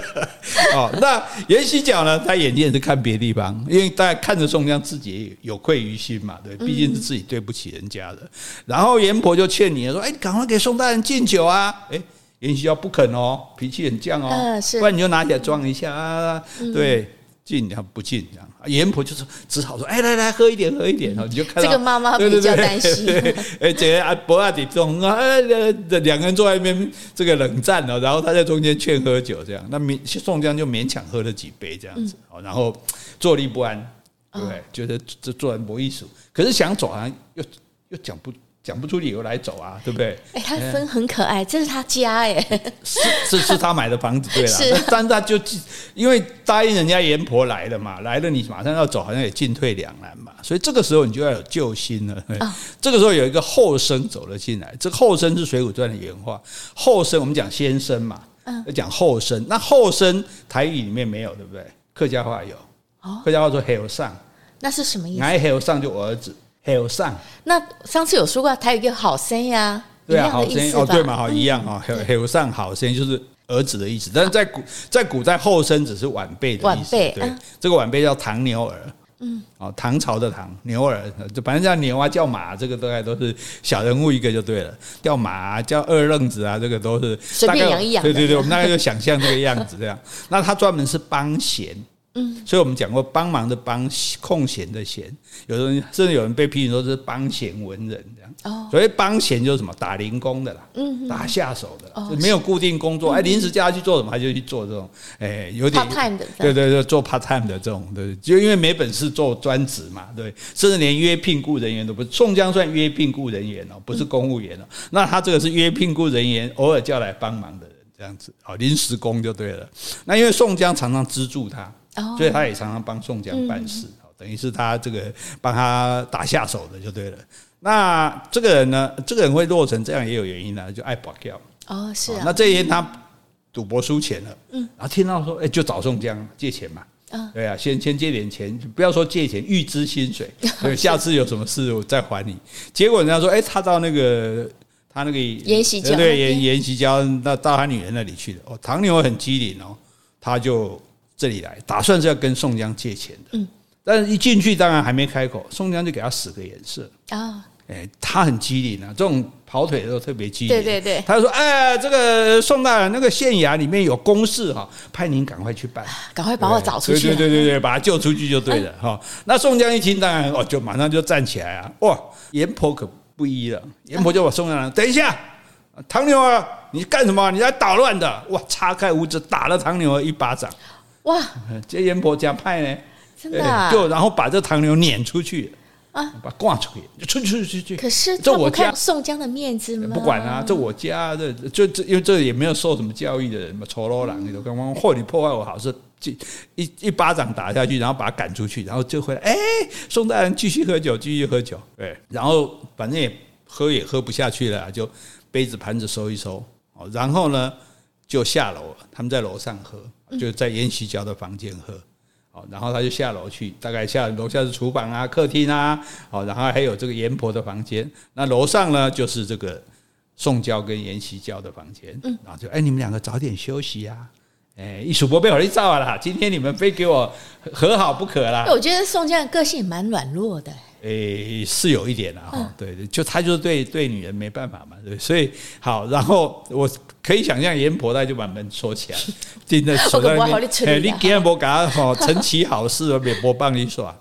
[LAUGHS] 哦，那阎锡角呢？他眼睛也是看别的地方，因为大家看着宋江自己有愧于心嘛，对，毕竟是自己对不起人家的。然后阎婆就劝你说：“哎，赶快给宋大人敬酒啊！”哎，阎锡角不肯哦，脾气很犟哦，不然你就拿起来装一下啊，对。敬他不敬这样，严婆就说只好说：“哎，来来，喝一点，喝一点。”然后你就看到这个妈妈比较担心。[LAUGHS] 哎，这个阿伯阿弟中啊，哎，两个人坐在那边这个冷战了，然后他在中间劝喝酒，这样，那勉宋江就勉强喝了几杯这样子，然后坐立不安，对？觉得这做人不艺术，可是想走好像又又讲不。讲不出理由来走啊，对不对？哎，他分很可爱，这是他家哎，是是是他买的房子，对了。是，但是他就因为答应人家阎婆来了嘛，来了你马上要走，好像也进退两难嘛，所以这个时候你就要有救星了。哦、这个时候有一个后生走了进来，这个后生是《水浒传》的原话，后生我们讲先生嘛，要讲后生，那后生台语里面没有，对不对？客家话有，客家话说后生，那是什么意思？来后生就我儿子。后生，那上次有说过台语叫好生呀，对啊，好生哦，对嘛，好一样哈，后生好生就是儿子的意思，但是在古在古代后生只是晚辈的意思，晚辈，对，这个晚辈叫唐牛儿，嗯，哦，唐朝的唐牛儿，就反正叫牛啊叫马，这个大概都是小人物一个就对了，叫马叫二愣子啊，这个都是随便养一养，对对对，我们大概就想象这个样子这样，那他专门是帮闲。嗯，所以我们讲过帮忙的帮，空闲的闲，有人甚至有人被批评说是帮闲文人这样。哦，所谓帮闲就是什么打零工的啦，嗯，打下手的，哦，没有固定工作，哎，临时叫他去做什么，他就去做这种，哎，有点 part time 的，对对对，做 part time 的这种，对，就因为没本事做专职嘛，对，甚至连约聘雇人员都不是。宋江算约聘雇人员哦，不是公务员哦，那他这个是约聘雇人员，偶尔叫来帮忙的人这样子，哦，临时工就对了。那因为宋江常常资助他。所以他也常常帮宋江办事，等于是他这个帮他打下手的就对了。那这个人呢，这个人会落成这样也有原因呢，就爱跋筊。哦，是啊。那这一天他赌博输钱了，嗯，然后听到说，哎，就找宋江借钱嘛。啊，对啊，先先借点钱，不要说借钱，预支薪水，[LAUGHS] 对，下次有什么事我再还你。结果人家说，哎，他到那个他那个严锡交，对严严锡交到到他女人那里去了。哦，唐牛很机灵哦，他就。这里来，打算是要跟宋江借钱的，嗯，但是一进去当然还没开口，宋江就给他使个眼色啊，哎，他很机灵啊，这种跑腿的都特别机灵。对对对，他说：“哎，这个宋大人，那个县衙里面有公事哈，派您赶快去办，赶快把我找出去。”对对对对对，把他救出去就对了哈。那宋江一听，当然哦，就马上就站起来啊！哇，阎婆可不依了，阎婆就把宋江等一下，唐牛儿，你干什么？你在捣乱的！哇，叉开胡子打了唐牛儿一巴掌。哇，这阎婆家派呢，真的、啊，就然后把这唐牛撵出去。啊！把挂出去，就出去出去。可是这我家宋江的面子吗？不管啊，这我家这就这，因为这也没有受什么教育的人嘛，丑陋郎，你都刚刚或你破坏我好事，就一一巴掌打下去，然后把他赶出去，然后就回来。哎，宋大人继续喝酒，继续喝酒。对，然后反正也喝也喝不下去了，就杯子盘子收一收。哦，然后呢就下楼，他们在楼上喝，就在严西郊的房间喝。然后他就下楼去，大概下楼下是厨房啊、客厅啊，好，然后还有这个阎婆的房间。那楼上呢，就是这个宋娇跟延禧娇的房间。嗯，然后就哎，你们两个早点休息啊。哎，一数不被我一照了，今天你们非给我和好不可啦。我觉得宋江的个性蛮软弱的。诶，是有一点啊，哈，对对，就他就是对对女人没办法嘛，对，所以好，然后我可以想象阎婆他就把门锁起来，钉 [LAUGHS] 在手上面。哎，你今天不给他 [LAUGHS] 好成其好事，而别不帮你耍。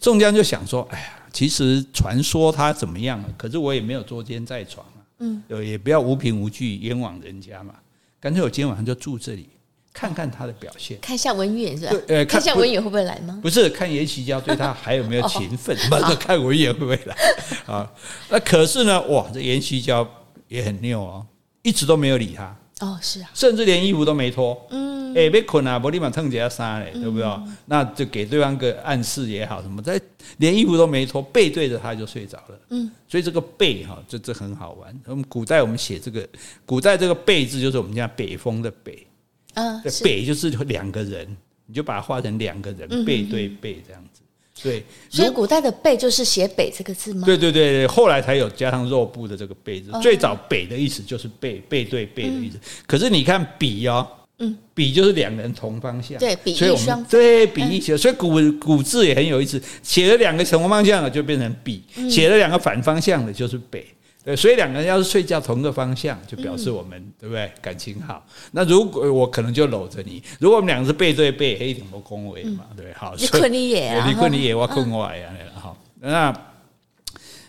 宋江就想说，哎呀，其实传说他怎么样了，可是我也没有捉奸在床啊，嗯，也不要无凭无据冤枉人家嘛，干脆我今天晚上就住这里。看看他的表现，看一下文远是吧？呃，看一下文远会不会来吗？不是，看严锡交对他还有没有情分，不是看文远会不会来 [LAUGHS] 啊？那可是呢，哇，这严锡交也很拗哦，一直都没有理他。哦，是啊，甚至连衣服都没脱。嗯，哎，别困啊，不立马蹭几下杀嘞，对不对？那就给对方个暗示也好，什么在连衣服都没脱，背对着他就睡着了。嗯，所以这个背哈，这这很好玩。我们古代我们写这个，古代这个背字就是我们讲北风的北。嗯，背就是两个人，你就把它画成两个人背对背这样子。对，所以古代的背就是写北这个字吗？对对对，后来才有加上肉部的这个背字。最早北的意思就是背背对背的意思。可是你看比哦，嗯，比就是两个人同方向，对，比翼双对比翼双，所以古古字也很有意思，写了两个同方向的就变成比，写了两个反方向的就是北。对，所以两个人要是睡觉同个方向，就表示我们、嗯、对不对？感情好。那如果我可能就搂着你，如果我们两个是背对背，一点不恭维嘛，对不对？好，你困你也啊，你困你也，我困我也啊，好。那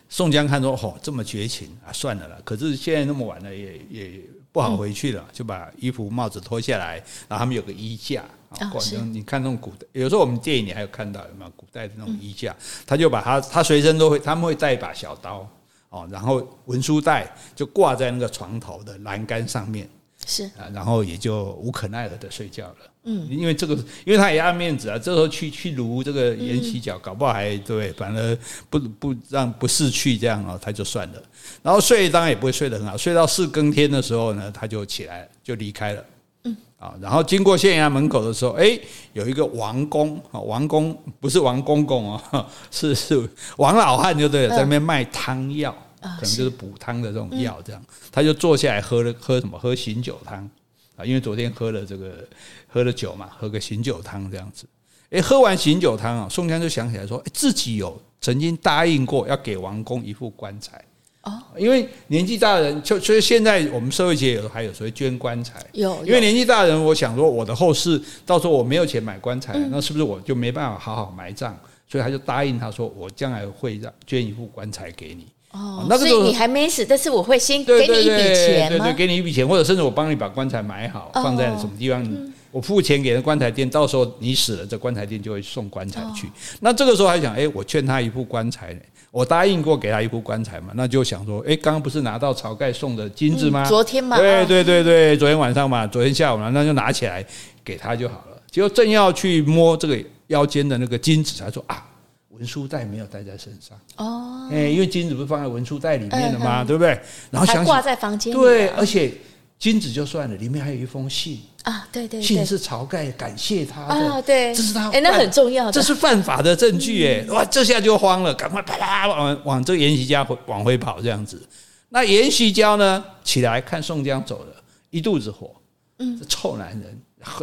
宋江看说，哦，这么绝情啊，算了啦。可是现在那么晚了，也也不好回去了，嗯、就把衣服帽子脱下来，然后他们有个衣架啊。你看那种古代，有时候我们电影里还有看到有没有古代的那种衣架？他就把他他随身都会，他们会带一把小刀。哦，然后文书袋就挂在那个床头的栏杆上面，是啊，然后也就无可奈何的睡觉了。嗯，因为这个，因为他也要面子啊，这时候去去撸这个严锡交，搞不好还对，反而不不让不识趣这样哦，他就算了。然后睡当然也不会睡得很好，睡到四更天的时候呢，他就起来就离开了。嗯，啊，然后经过县衙门口的时候，哎，有一个王公啊，王公不是王公公哦，[LAUGHS] 是是王老汉就对了，在那边卖汤药。可能就是补汤的这种药，这样他就坐下来喝了喝什么？喝醒酒汤啊，因为昨天喝了这个喝了酒嘛，喝个醒酒汤这样子。诶，喝完醒酒汤啊，宋江就想起来说，自己有曾经答应过要给王公一副棺材哦，因为年纪大的人，就所以现在我们社会界有还有所谓捐棺材，有，因为年纪大的人，我想说我的后事到时候我没有钱买棺材，那是不是我就没办法好好埋葬？所以他就答应他说，我将来会让捐一副棺材给你。哦，那个时候你还没死，但是我会先给你一笔钱对对对，给你一笔钱，或者甚至我帮你把棺材买好，放在什么地方，我付钱给那棺材店，到时候你死了，这棺材店就会送棺材去。那这个时候还想，哎，我劝他一副棺材呢，我答应过给他一副棺材嘛，那就想说，哎，刚刚不是拿到晁盖送的金子吗？昨天嘛，对对对对，昨天晚上嘛，昨天下午嘛，那就拿起来给他就好了。结果正要去摸这个腰间的那个金子，他说啊。文书袋没有带在身上。哦，哎，因为金子不是放在文书袋里面的吗？对不对？然后想挂在房间里，对，而且金子就算了，里面还有一封信。啊，对对，信是晁盖感谢他的，对，这是他，哎，那很重要，这是犯法的证据，哎，哇，这下就慌了，赶快啪啪往往这个严锡家往回跑，这样子。那延禧家呢，起来看宋江走了，一肚子火，嗯，这臭男人。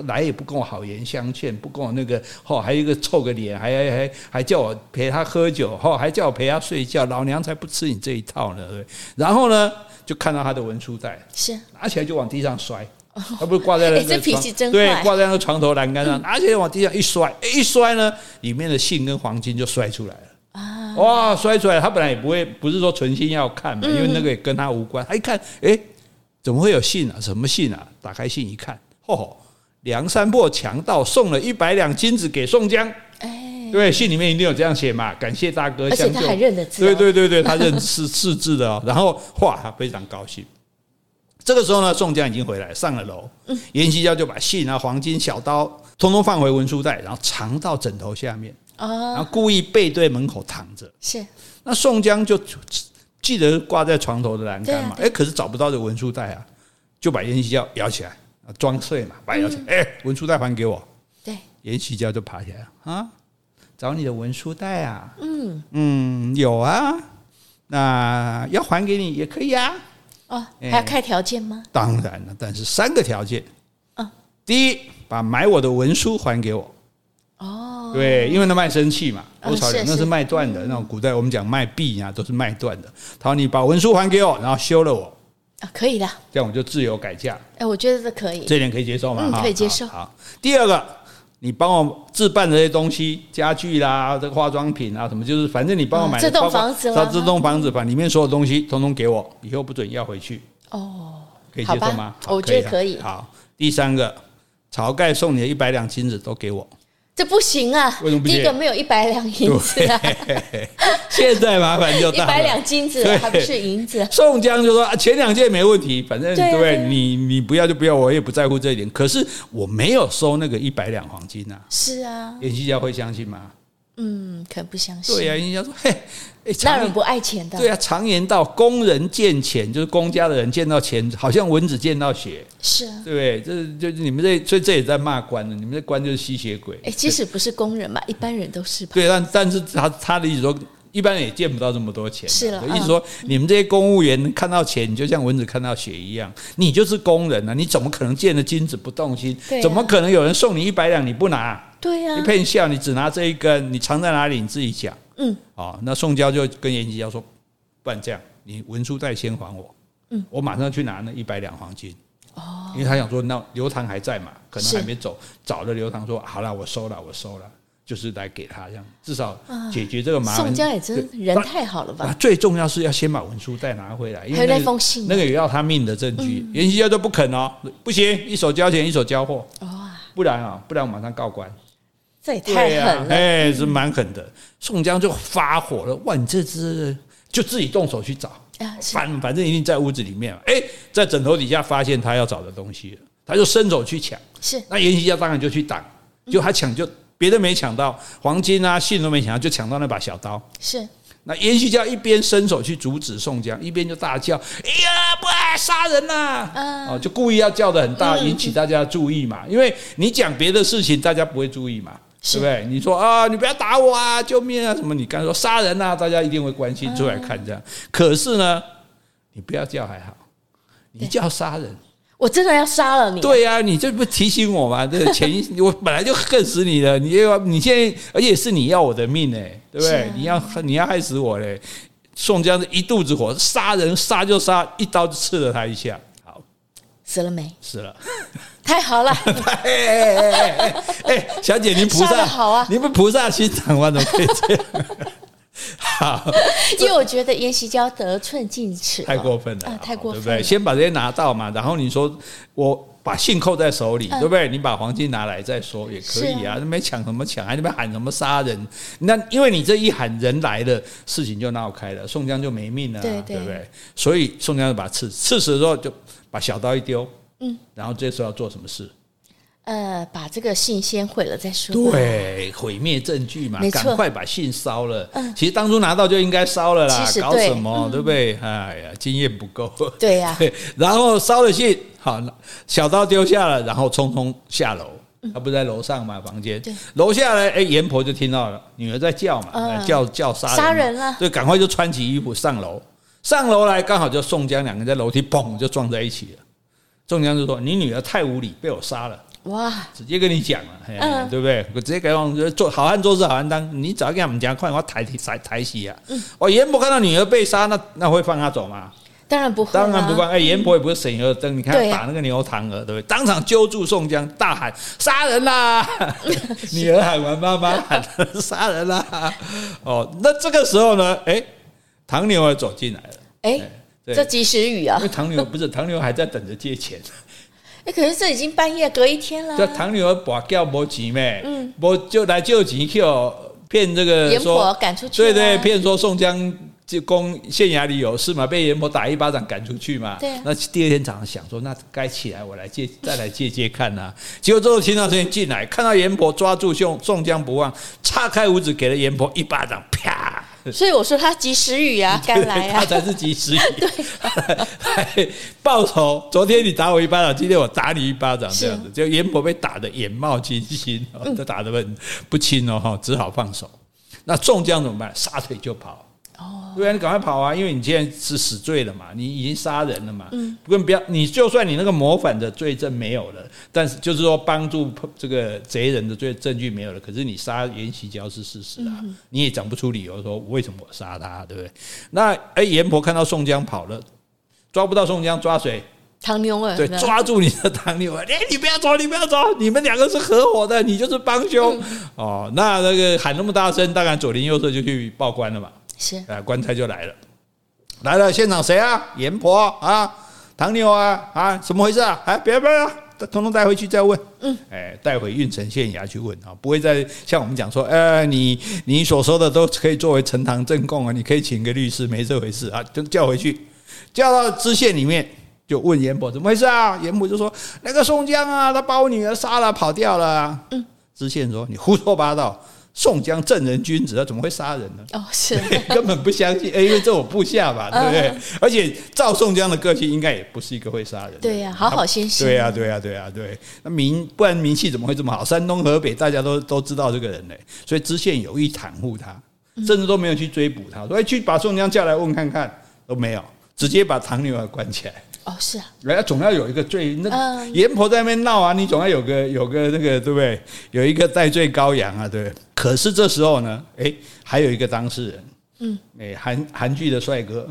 来也不跟我好言相劝，不跟我那个，哦，还有一个臭个脸，还还还叫我陪他喝酒，哦，还叫我陪他睡觉，老娘才不吃你这一套呢。对，然后呢，就看到他的文书袋，是拿起来就往地上摔，他不是挂在那 [LAUGHS] 个床，对，挂在那个床头栏杆上，[LAUGHS] 拿起来往地上一摔，一摔呢，里面的信跟黄金就摔出来了啊！哇，摔出来，他本来也不会，不是说存心要看嘛，因为那个也跟他无关。他一看，哎，怎么会有信啊？什么信啊？打开信一看，嚯！梁山泊强盗送了一百两金子给宋江，哎，对，信里面一定有这样写嘛，感谢大哥相救，而且他还认得字，对对对对，他认识识字的哦。[LAUGHS] 然后哇，他非常高兴。这个时候呢，宋江已经回来，上了楼，严西貂就把信啊、黄金、小刀通通放回文书袋，然后藏到枕头下面，然后故意背对门口躺着。是，那宋江就记得挂在床头的栏杆嘛，哎，可是找不到这文书袋啊，就把阎锡教摇起来。装睡嘛，把摇起来，哎，文书袋还给我。对，严西娇就爬起来啊，找你的文书袋啊。嗯嗯，有啊，那要还给你也可以啊。哦，还要开条件吗？当然了，但是三个条件。嗯，第一，把买我的文书还给我。哦，对，因为那卖身契嘛，多少钱？那是卖断的，那种古代我们讲卖币啊，都是卖断的。他说你把文书还给我，然后休了我。啊，可以的，这样我就自由改价。哎，我觉得这可以，这点可以接受吗？嗯，可以接受。好，第二个，你帮我置办这些东西，家具啦，这个化妆品啊，什么，就是反正你帮我买这栋房子，这这栋房子，把里面所有东西统统给我，以后不准要回去。哦，可以接受吗？我觉得可以。好，第三个，晁盖送你的一百两金子都给我。这不行啊！为什么不行？第一个没有一百两银子啊！[LAUGHS] 现在麻烦就大了。一百两金子还不是银子？宋江就说：“啊，前两件没问题，反正对不对？你你不要就不要，我也不在乎这一点。可是我没有收那个一百两黄金啊！是啊，演戏家会相信吗？嗯，可能不相信。对呀，啊，人家说：嘿。”那人不爱钱的。对啊，常言道，工人见钱，就是公家的人见到钱，好像蚊子见到血。是啊，对不对？这就是你们这，所以这也在骂官呢。你们这官就是吸血鬼。哎，即使不是工人嘛，一般人都是吧。对，但但是他他的意思说，一般人也见不到这么多钱。是了，意思说，你们这些公务员看到钱，你就像蚊子看到血一样。你就是工人啊，你怎么可能见了金子不动心？怎么可能有人送你一百两你不拿？对呀，你骗笑，你只拿这一根，你藏在哪里？你自己讲。嗯，哦，那宋江就跟严西貂说：“不然这样，你文书袋先还我，嗯，我马上去拿那一百两黄金。哦，因为他想说，那刘唐还在嘛，可能还没走，找了刘唐说，好了，我收了，我收了，就是来给他这样，至少解决这个麻烦。宋江也真人太好了吧？最重要是要先把文书再拿回来，因为那封信，那个也要他命的证据。严西貂都不肯哦，不行，一手交钱一手交货，不然啊，不然我马上告官。”这也太狠了，哎，是蛮狠的。宋江就发火了，哇，你这只就自己动手去找，反反正一定在屋子里面，哎，在枕头底下发现他要找的东西了，他就伸手去抢，是那严西貂当然就去挡，就他抢就别的没抢到，黄金啊信都没抢到，就抢到那把小刀，是那严西貂一边伸手去阻止宋江，一边就大叫，哎呀，不爱杀人呐，哦，就故意要叫的很大，引起大家注意嘛，因为你讲别的事情，大家不会注意嘛。对不对？你说啊，你不要打我啊，救命啊！什么？你刚才说杀人啊，大家一定会关心出来看这样。可是呢，你不要叫还好，你叫杀人，我真的要杀了你。对呀，你这不提醒我吗？这前 [LAUGHS] 我本来就恨死你了，你又你现在，而且是你要我的命哎，对不对？你要你要害死我嘞！宋江是一肚子火，杀人杀就杀，一刀就刺了他一下。好，死了没？死了。[LAUGHS] 太好了！[LAUGHS] 哎哎哎哎小姐，您菩萨好啊！您不菩萨心肠吗？怎么可以这样？好，[LAUGHS] 因为我觉得严西貂得寸进尺，太过分了，啊、太过分了，对不对？先把这些拿到嘛，然后你说我把信扣在手里，对不对？你把黄金拿来再说也可以啊。那边抢什么抢，还那边喊什么杀人？那因为你这一喊人来了，事情就闹开了，宋江就没命了，对对不对？所以宋江就把刺刺死的时候，就把小刀一丢。嗯，然后这时候要做什么事？呃，把这个信先毁了再说。对，毁灭证据嘛，赶快把信烧了。嗯，其实当初拿到就应该烧了啦，搞什么，对不对？哎呀，经验不够。[LAUGHS] 对呀。[LAUGHS] 然后烧了信，好，小刀丢下了，然后匆匆下楼。他不是在楼上嘛，房间。楼下来，哎，阎婆就听到了，女儿在叫嘛，叫叫杀人，杀人了。就，赶快就穿起衣服上楼。上楼来，刚好就宋江两个人在楼梯，砰，就撞在一起了。宋江就说：“你女儿太无理，被我杀了。”哇！直接跟你讲了，嗯，对不对？我直接给他做好汉做事好汉当，你只要跟他们讲，快我抬抬抬起啊！哦，严婆看到女儿被杀，那那会放他走吗？当然不会，当然不放。哎，严婆也不是省油的灯，你看打那个牛唐儿，对不对？当场揪住宋江，大喊：“杀人啦！” [LAUGHS] 女儿喊完，妈妈喊：“杀人啦！”哦，那这个时候呢？哎，唐牛儿走进来了。哎，这及时雨啊！因为唐牛不是唐牛还在等着借钱。哎，可是这已经半夜隔一天了。这唐女儿把叫没钱咩？嗯，不就来救钱去哦，骗这个阎婆赶出去。对对，骗说宋江就攻县衙里有事嘛，被阎婆打一巴掌赶出去嘛。对。那第二天早上想说，那该起来我来借，再来借借看呐。结果之后听到声音进来，看到阎婆抓住宋宋江不放，叉开五指给了阎婆一巴掌，啪。[LAUGHS] 所以我说他及时雨啊，[LAUGHS] 赶来啊，他才是及时雨。[LAUGHS] 对，报仇。昨天你打我一巴掌，今天我打你一巴掌，这样子，就严婆被打得眼冒金星，都打得很不轻哦，哈，只好放手。那众将怎么办？撒腿就跑。哦，对啊，你赶快跑啊！因为你现在是死罪了嘛，你已经杀人了嘛。嗯，不过不要，你就算你那个谋反的罪证没有了，但是就是说帮助这个贼人的罪证据没有了，可是你杀严锡交是事实啊，你也讲不出理由说为什么我杀他，对不对？那哎，阎婆看到宋江跑了，抓不到宋江，抓谁？唐牛儿，对，抓住你的唐牛儿，哎，你不要走，你不要走，你们两个是合伙的，你就是帮凶哦。那那个喊那么大声，当然左邻右舍就去报官了嘛。是啊，棺材就来了，来了，现场谁啊？阎婆啊，唐牛啊，啊，怎么回事啊？哎，别别啊！通通带回去再问。嗯，哎，带回运城县衙去问啊，不会再像我们讲说，哎，你你所说的都可以作为呈堂证供啊，你可以请个律师，没这回事啊，就叫回去，叫到知县里面就问阎婆怎么回事啊？阎婆就说那个宋江啊，他把我女儿杀了，跑掉了。嗯，知县说你胡说八道。宋江正人君子，他怎么会杀人呢？哦，是 [LAUGHS] 根本不相信，哎，因为这我部下吧，对不对？而且照宋江的个性，应该也不是一个会杀人的。对呀，好好先生。对呀，对呀，对呀，对。那名不然名气怎么会这么好？山东河北大家都都知道这个人呢，所以知县有意袒护他，甚至都没有去追捕他，所以去把宋江叫来问看看，都没有，直接把唐牛儿关起来。哦，是啊，人家总要有一个罪，那阎婆在那边闹啊，你总要有个有个那个对不对？有一个代罪羔羊啊，对。可是这时候呢，哎，还有一个当事人，嗯，哎，韩韩剧的帅哥。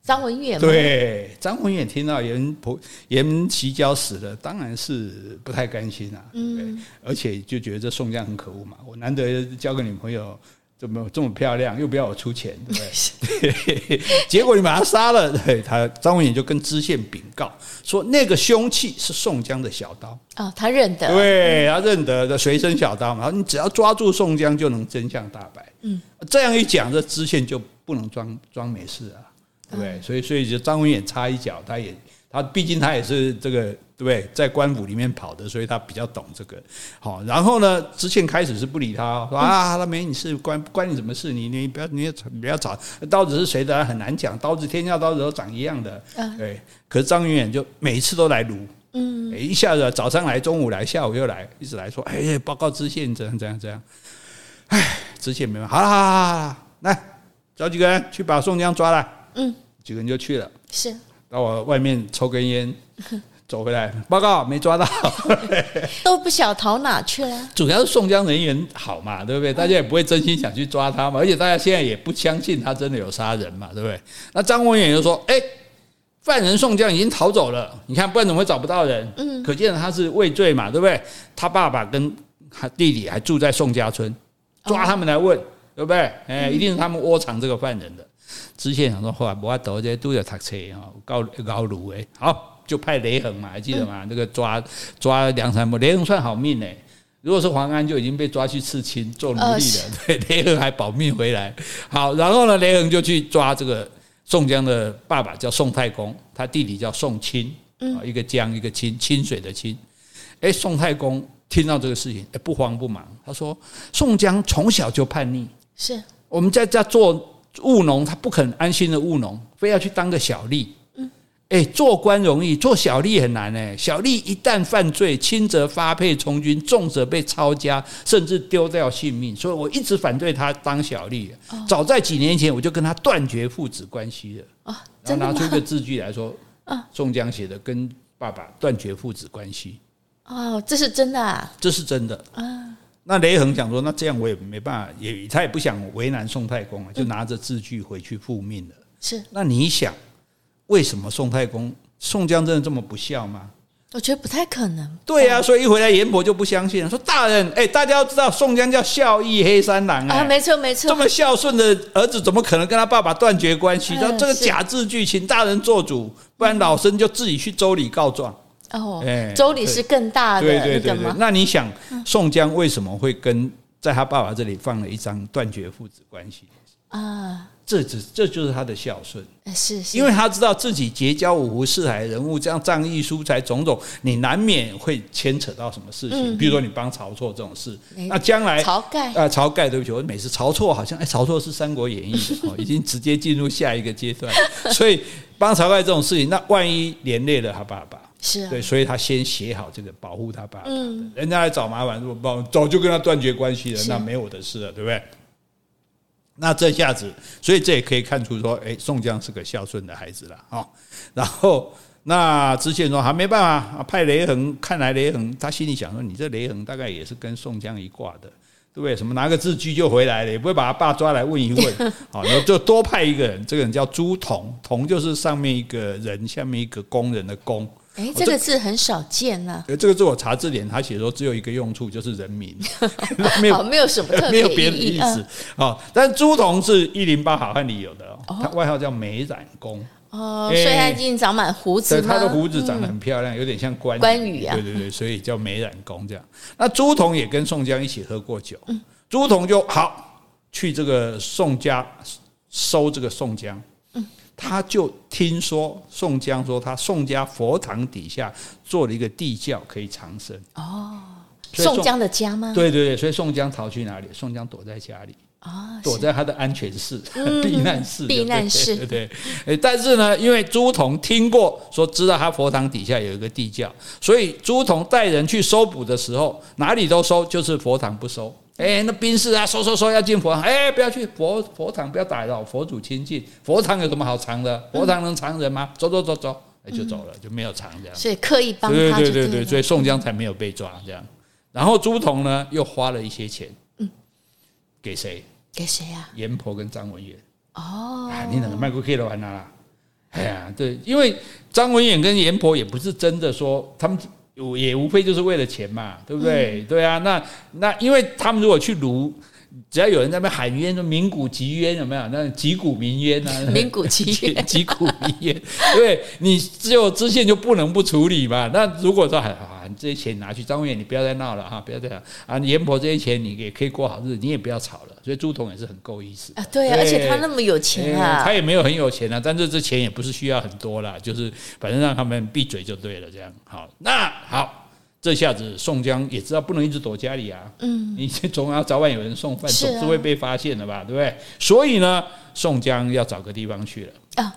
张文远，对，张文远听到阎婆阎其娇死了，当然是不太甘心啊，嗯，而且就觉得这宋江很可恶嘛，我难得交个女朋友。怎么这么漂亮，又不要我出钱，对 [LAUGHS] 不对？[LAUGHS] 结果你把他杀了，对他张文远就跟知县禀告说，那个凶器是宋江的小刀哦，他认得，对他认得的随身小刀嘛，然后你只要抓住宋江，就能真相大白。嗯，这样一讲，这知县就不能装装没事啊，对不对？所以，所以就张文远插一脚，他也。他毕竟他也是这个对不对，在官府里面跑的，所以他比较懂这个。好，然后呢，知县开始是不理他，说啊，他没你事，关关你什么事？你你不要你也不要吵，刀子是谁的很难讲，刀子天下刀子都长一样的。对，可是张文远就每一次都来撸，嗯，一下子早上来，中午来，下午又来，一直来说，哎，报告知县怎样怎样怎样。哎，知县没办法，好了好了好了，来找几个人去把宋江抓来。嗯，几个人就去了。是。到我外面抽根烟，[LAUGHS] 走回来报告没抓到，[LAUGHS] 都不晓逃哪去了。主要是宋江人缘好嘛，对不对？大家也不会真心想去抓他嘛，而且大家现在也不相信他真的有杀人嘛，对不对？那张文远就说：“哎，犯人宋江已经逃走了，你看不然怎么会找不到人？嗯，可见他是畏罪嘛，对不对？他爸爸跟他弟弟还住在宋家村，抓他们来问，对不对？哎，一定是他们窝藏这个犯人的。”知县想说话，我到这都要读册哈，高高卢诶，好就派雷横嘛，还记得吗？那个抓抓梁山伯，雷横算好命诶。如果是黄安，就已经被抓去刺青做奴隶了。[LAUGHS] 对，雷横还保命回来。好，然后呢，雷横就去抓这个宋江的爸爸，叫宋太公，他弟弟叫宋清，啊，一个江一个清，清水的清。诶，宋太公听到这个事情，诶，不慌不忙，他说：宋江从小就叛逆，是我们在家做。务农他不肯安心的务农，非要去当个小吏。嗯，哎，做官容易，做小吏很难哎。小吏一旦犯罪，轻则发配从军，重则被抄家，甚至丢掉性命。所以我一直反对他当小吏。早在几年前，我就跟他断绝父子关系了。啊，然后拿出一个字据来说，啊宋江写的跟爸爸断绝父子关系。哦，这是真的啊！这是真的啊。那雷横讲说，那这样我也没办法，也他也不想为难宋太公啊，就拿着字据回去复命了。是。那你想，为什么宋太公宋江真的这么不孝吗？我觉得不太可能。对呀、啊，所以一回来严婆就不相信了，说大人，哎，大家要知道宋江叫孝义黑三郎啊，没错没错，这么孝顺的儿子，怎么可能跟他爸爸断绝关系？那、嗯、这个假字据，请大人做主，不然老身就自己去州里告状。哦，州里是更大的那个吗？对对对对，那你想，宋江为什么会跟在他爸爸这里放了一张断绝父子关系啊？这只这就是他的孝顺，是，是，因为他知道自己结交五湖四海人物，这样仗义疏财种种，你难免会牵扯到什么事情。比如说你帮晁错这种事，那将来晁盖。啊，晁盖，对不起，我每次晁错好像哎，晁错是《三国演义》的 [LAUGHS] 哦，已经直接进入下一个阶段，[LAUGHS] 所以帮晁盖这种事情，那万一连累了他爸爸，是啊，对，所以他先写好这个保护他爸爸，嗯，人家来找麻烦，如果早就跟他断绝关系了，那没我的事了，对不对？那这下子，所以这也可以看出说，哎，宋江是个孝顺的孩子了啊。然后，那知县说还没办法，派雷横。看来雷横他心里想说，你这雷横大概也是跟宋江一挂的，对不对？什么拿个字据就回来了，也不会把他爸抓来问一问。[LAUGHS] 好，然后就多派一个人，这个人叫朱仝，仝就是上面一个人，下面一个工人的工。哎，这个字很少见呐。呃，这个字我查字典，他写说只有一个用处，就是人民，[LAUGHS] 没有没有什么特别别的意思啊。但朱仝是一零八好汉里有的，他外号叫美髯公哦，所以他已经长满胡子，他的胡子长得很漂亮，有点像关关羽啊。对对对，所以叫美髯公这样。那朱仝也跟宋江一起喝过酒，朱仝就好去这个宋家收这个宋江。他就听说宋江说他宋家佛堂底下做了一个地窖，可以长生。哦，宋江的家吗？对对对，所以宋江逃去哪里？宋江躲在家里，哦，躲在他的安全室、[LAUGHS] 避难室、避难室。对对，对，但是呢，因为朱仝听过说知道他佛堂底下有一个地窖，所以朱仝带人去搜捕的时候，哪里都搜，就是佛堂不搜。哎，那兵士啊，说说说要进佛堂，哎，不要去佛佛堂，不要打扰佛祖亲近。佛堂有什么好藏的？佛堂能藏人吗？走走走走，哎，就走了，就没有藏这样。所以刻意帮他，对对对对，所以宋江才没有被抓这样。然后朱仝呢，又花了一些钱，嗯，给谁？给谁啊？阎婆跟张文远。哦，你两个卖过 K 的完了啦。哎呀，对，因为张文远跟阎婆也不是真的说他们。也无非就是为了钱嘛，对不对？嗯、对啊，那那因为他们如果去卢，只要有人在那边喊冤，说鸣鼓集冤有没有？那击鼓鸣冤啊，鸣鼓集冤，[LAUGHS] 击鼓鸣冤，对，你只有知县就不能不处理嘛。那如果说还。这些钱拿去，张文远，你不要再闹了哈，不要这样啊！阎婆这些钱你也可以过好日子，你也不要吵了。所以朱仝也是很够意思啊，对啊，而且他那么有钱啊，他也没有很有钱啊，但是这钱也不是需要很多啦，就是反正让他们闭嘴就对了，这样好。那好，这下子宋江也知道不能一直躲家里啊，嗯，你总要早晚有人送饭，总是会被发现的吧，对不对？所以呢，宋江要找个地方去了啊，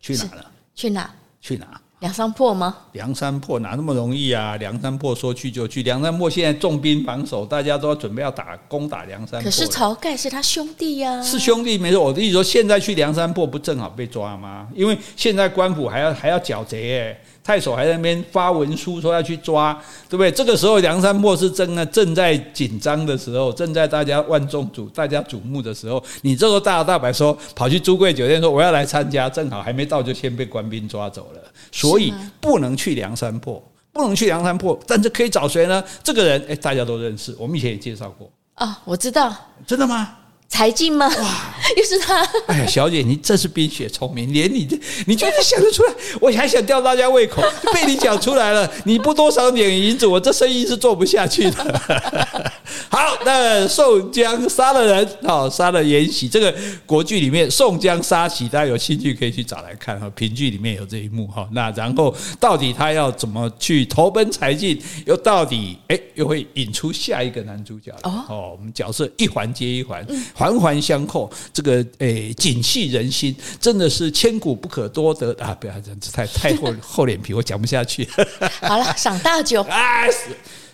去哪了？去哪？去哪？梁山泊吗？梁山泊哪那么容易啊？梁山泊说去就去，梁山泊现在重兵防守，大家都要准备要打攻打梁山泊。可是晁盖是他兄弟呀、啊，是兄弟没错。我的意思说，现在去梁山泊不正好被抓吗？因为现在官府还要还要剿贼哎。太守还在那边发文书说要去抓，对不对？这个时候梁山泊是正啊正在紧张的时候，正在大家万众瞩大家瞩目的时候，你这个大摇大摆说跑去朱贵酒店说我要来参加，正好还没到就先被官兵抓走了，所以不能去梁山泊，不能去梁山泊，但是可以找谁呢？这个人哎，大家都认识，我们以前也介绍过啊，我知道，真的吗？柴进吗？哇，又是他！哎呀，小姐，你真是冰雪聪明，连你这，你居然想得出来，我还想吊大家胃口，被你讲出来了。你不多赏点银子，我这生意是做不下去的。[LAUGHS] 好，那宋江杀了人，好，杀了严喜。这个国剧里面宋江杀喜，大家有兴趣可以去找来看哈。评剧里面有这一幕哈。那然后到底他要怎么去投奔柴进？又到底哎，又会引出下一个男主角哦。我们角色一环接一环。环环相扣，这个诶，景气人心，真的是千古不可多得啊！不要这样子，太太厚 [LAUGHS] 厚脸皮，我讲不下去。[LAUGHS] 好了，赏大酒。哎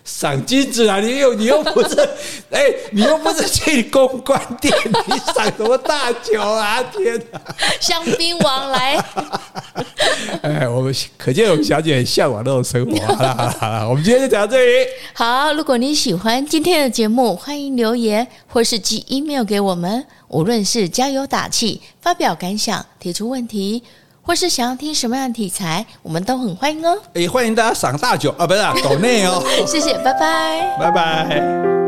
赏金子啊！你又你又不是，[LAUGHS] 哎，你又不是去公关店，你赏什么大酒啊？[LAUGHS] 天哪！香槟王来，[LAUGHS] 哎，我们可见我们小姐很向往那种生活。好了好了好了，我们今天就讲到这里。好，如果你喜欢今天的节目，欢迎留言或是寄 email 给我们。无论是加油打气、发表感想、提出问题，或是想要听什么样的题材，我们都很欢迎哦。也欢迎大家赏大酒啊，不是啊抖内哦。[LAUGHS] 谢谢，拜拜，拜拜。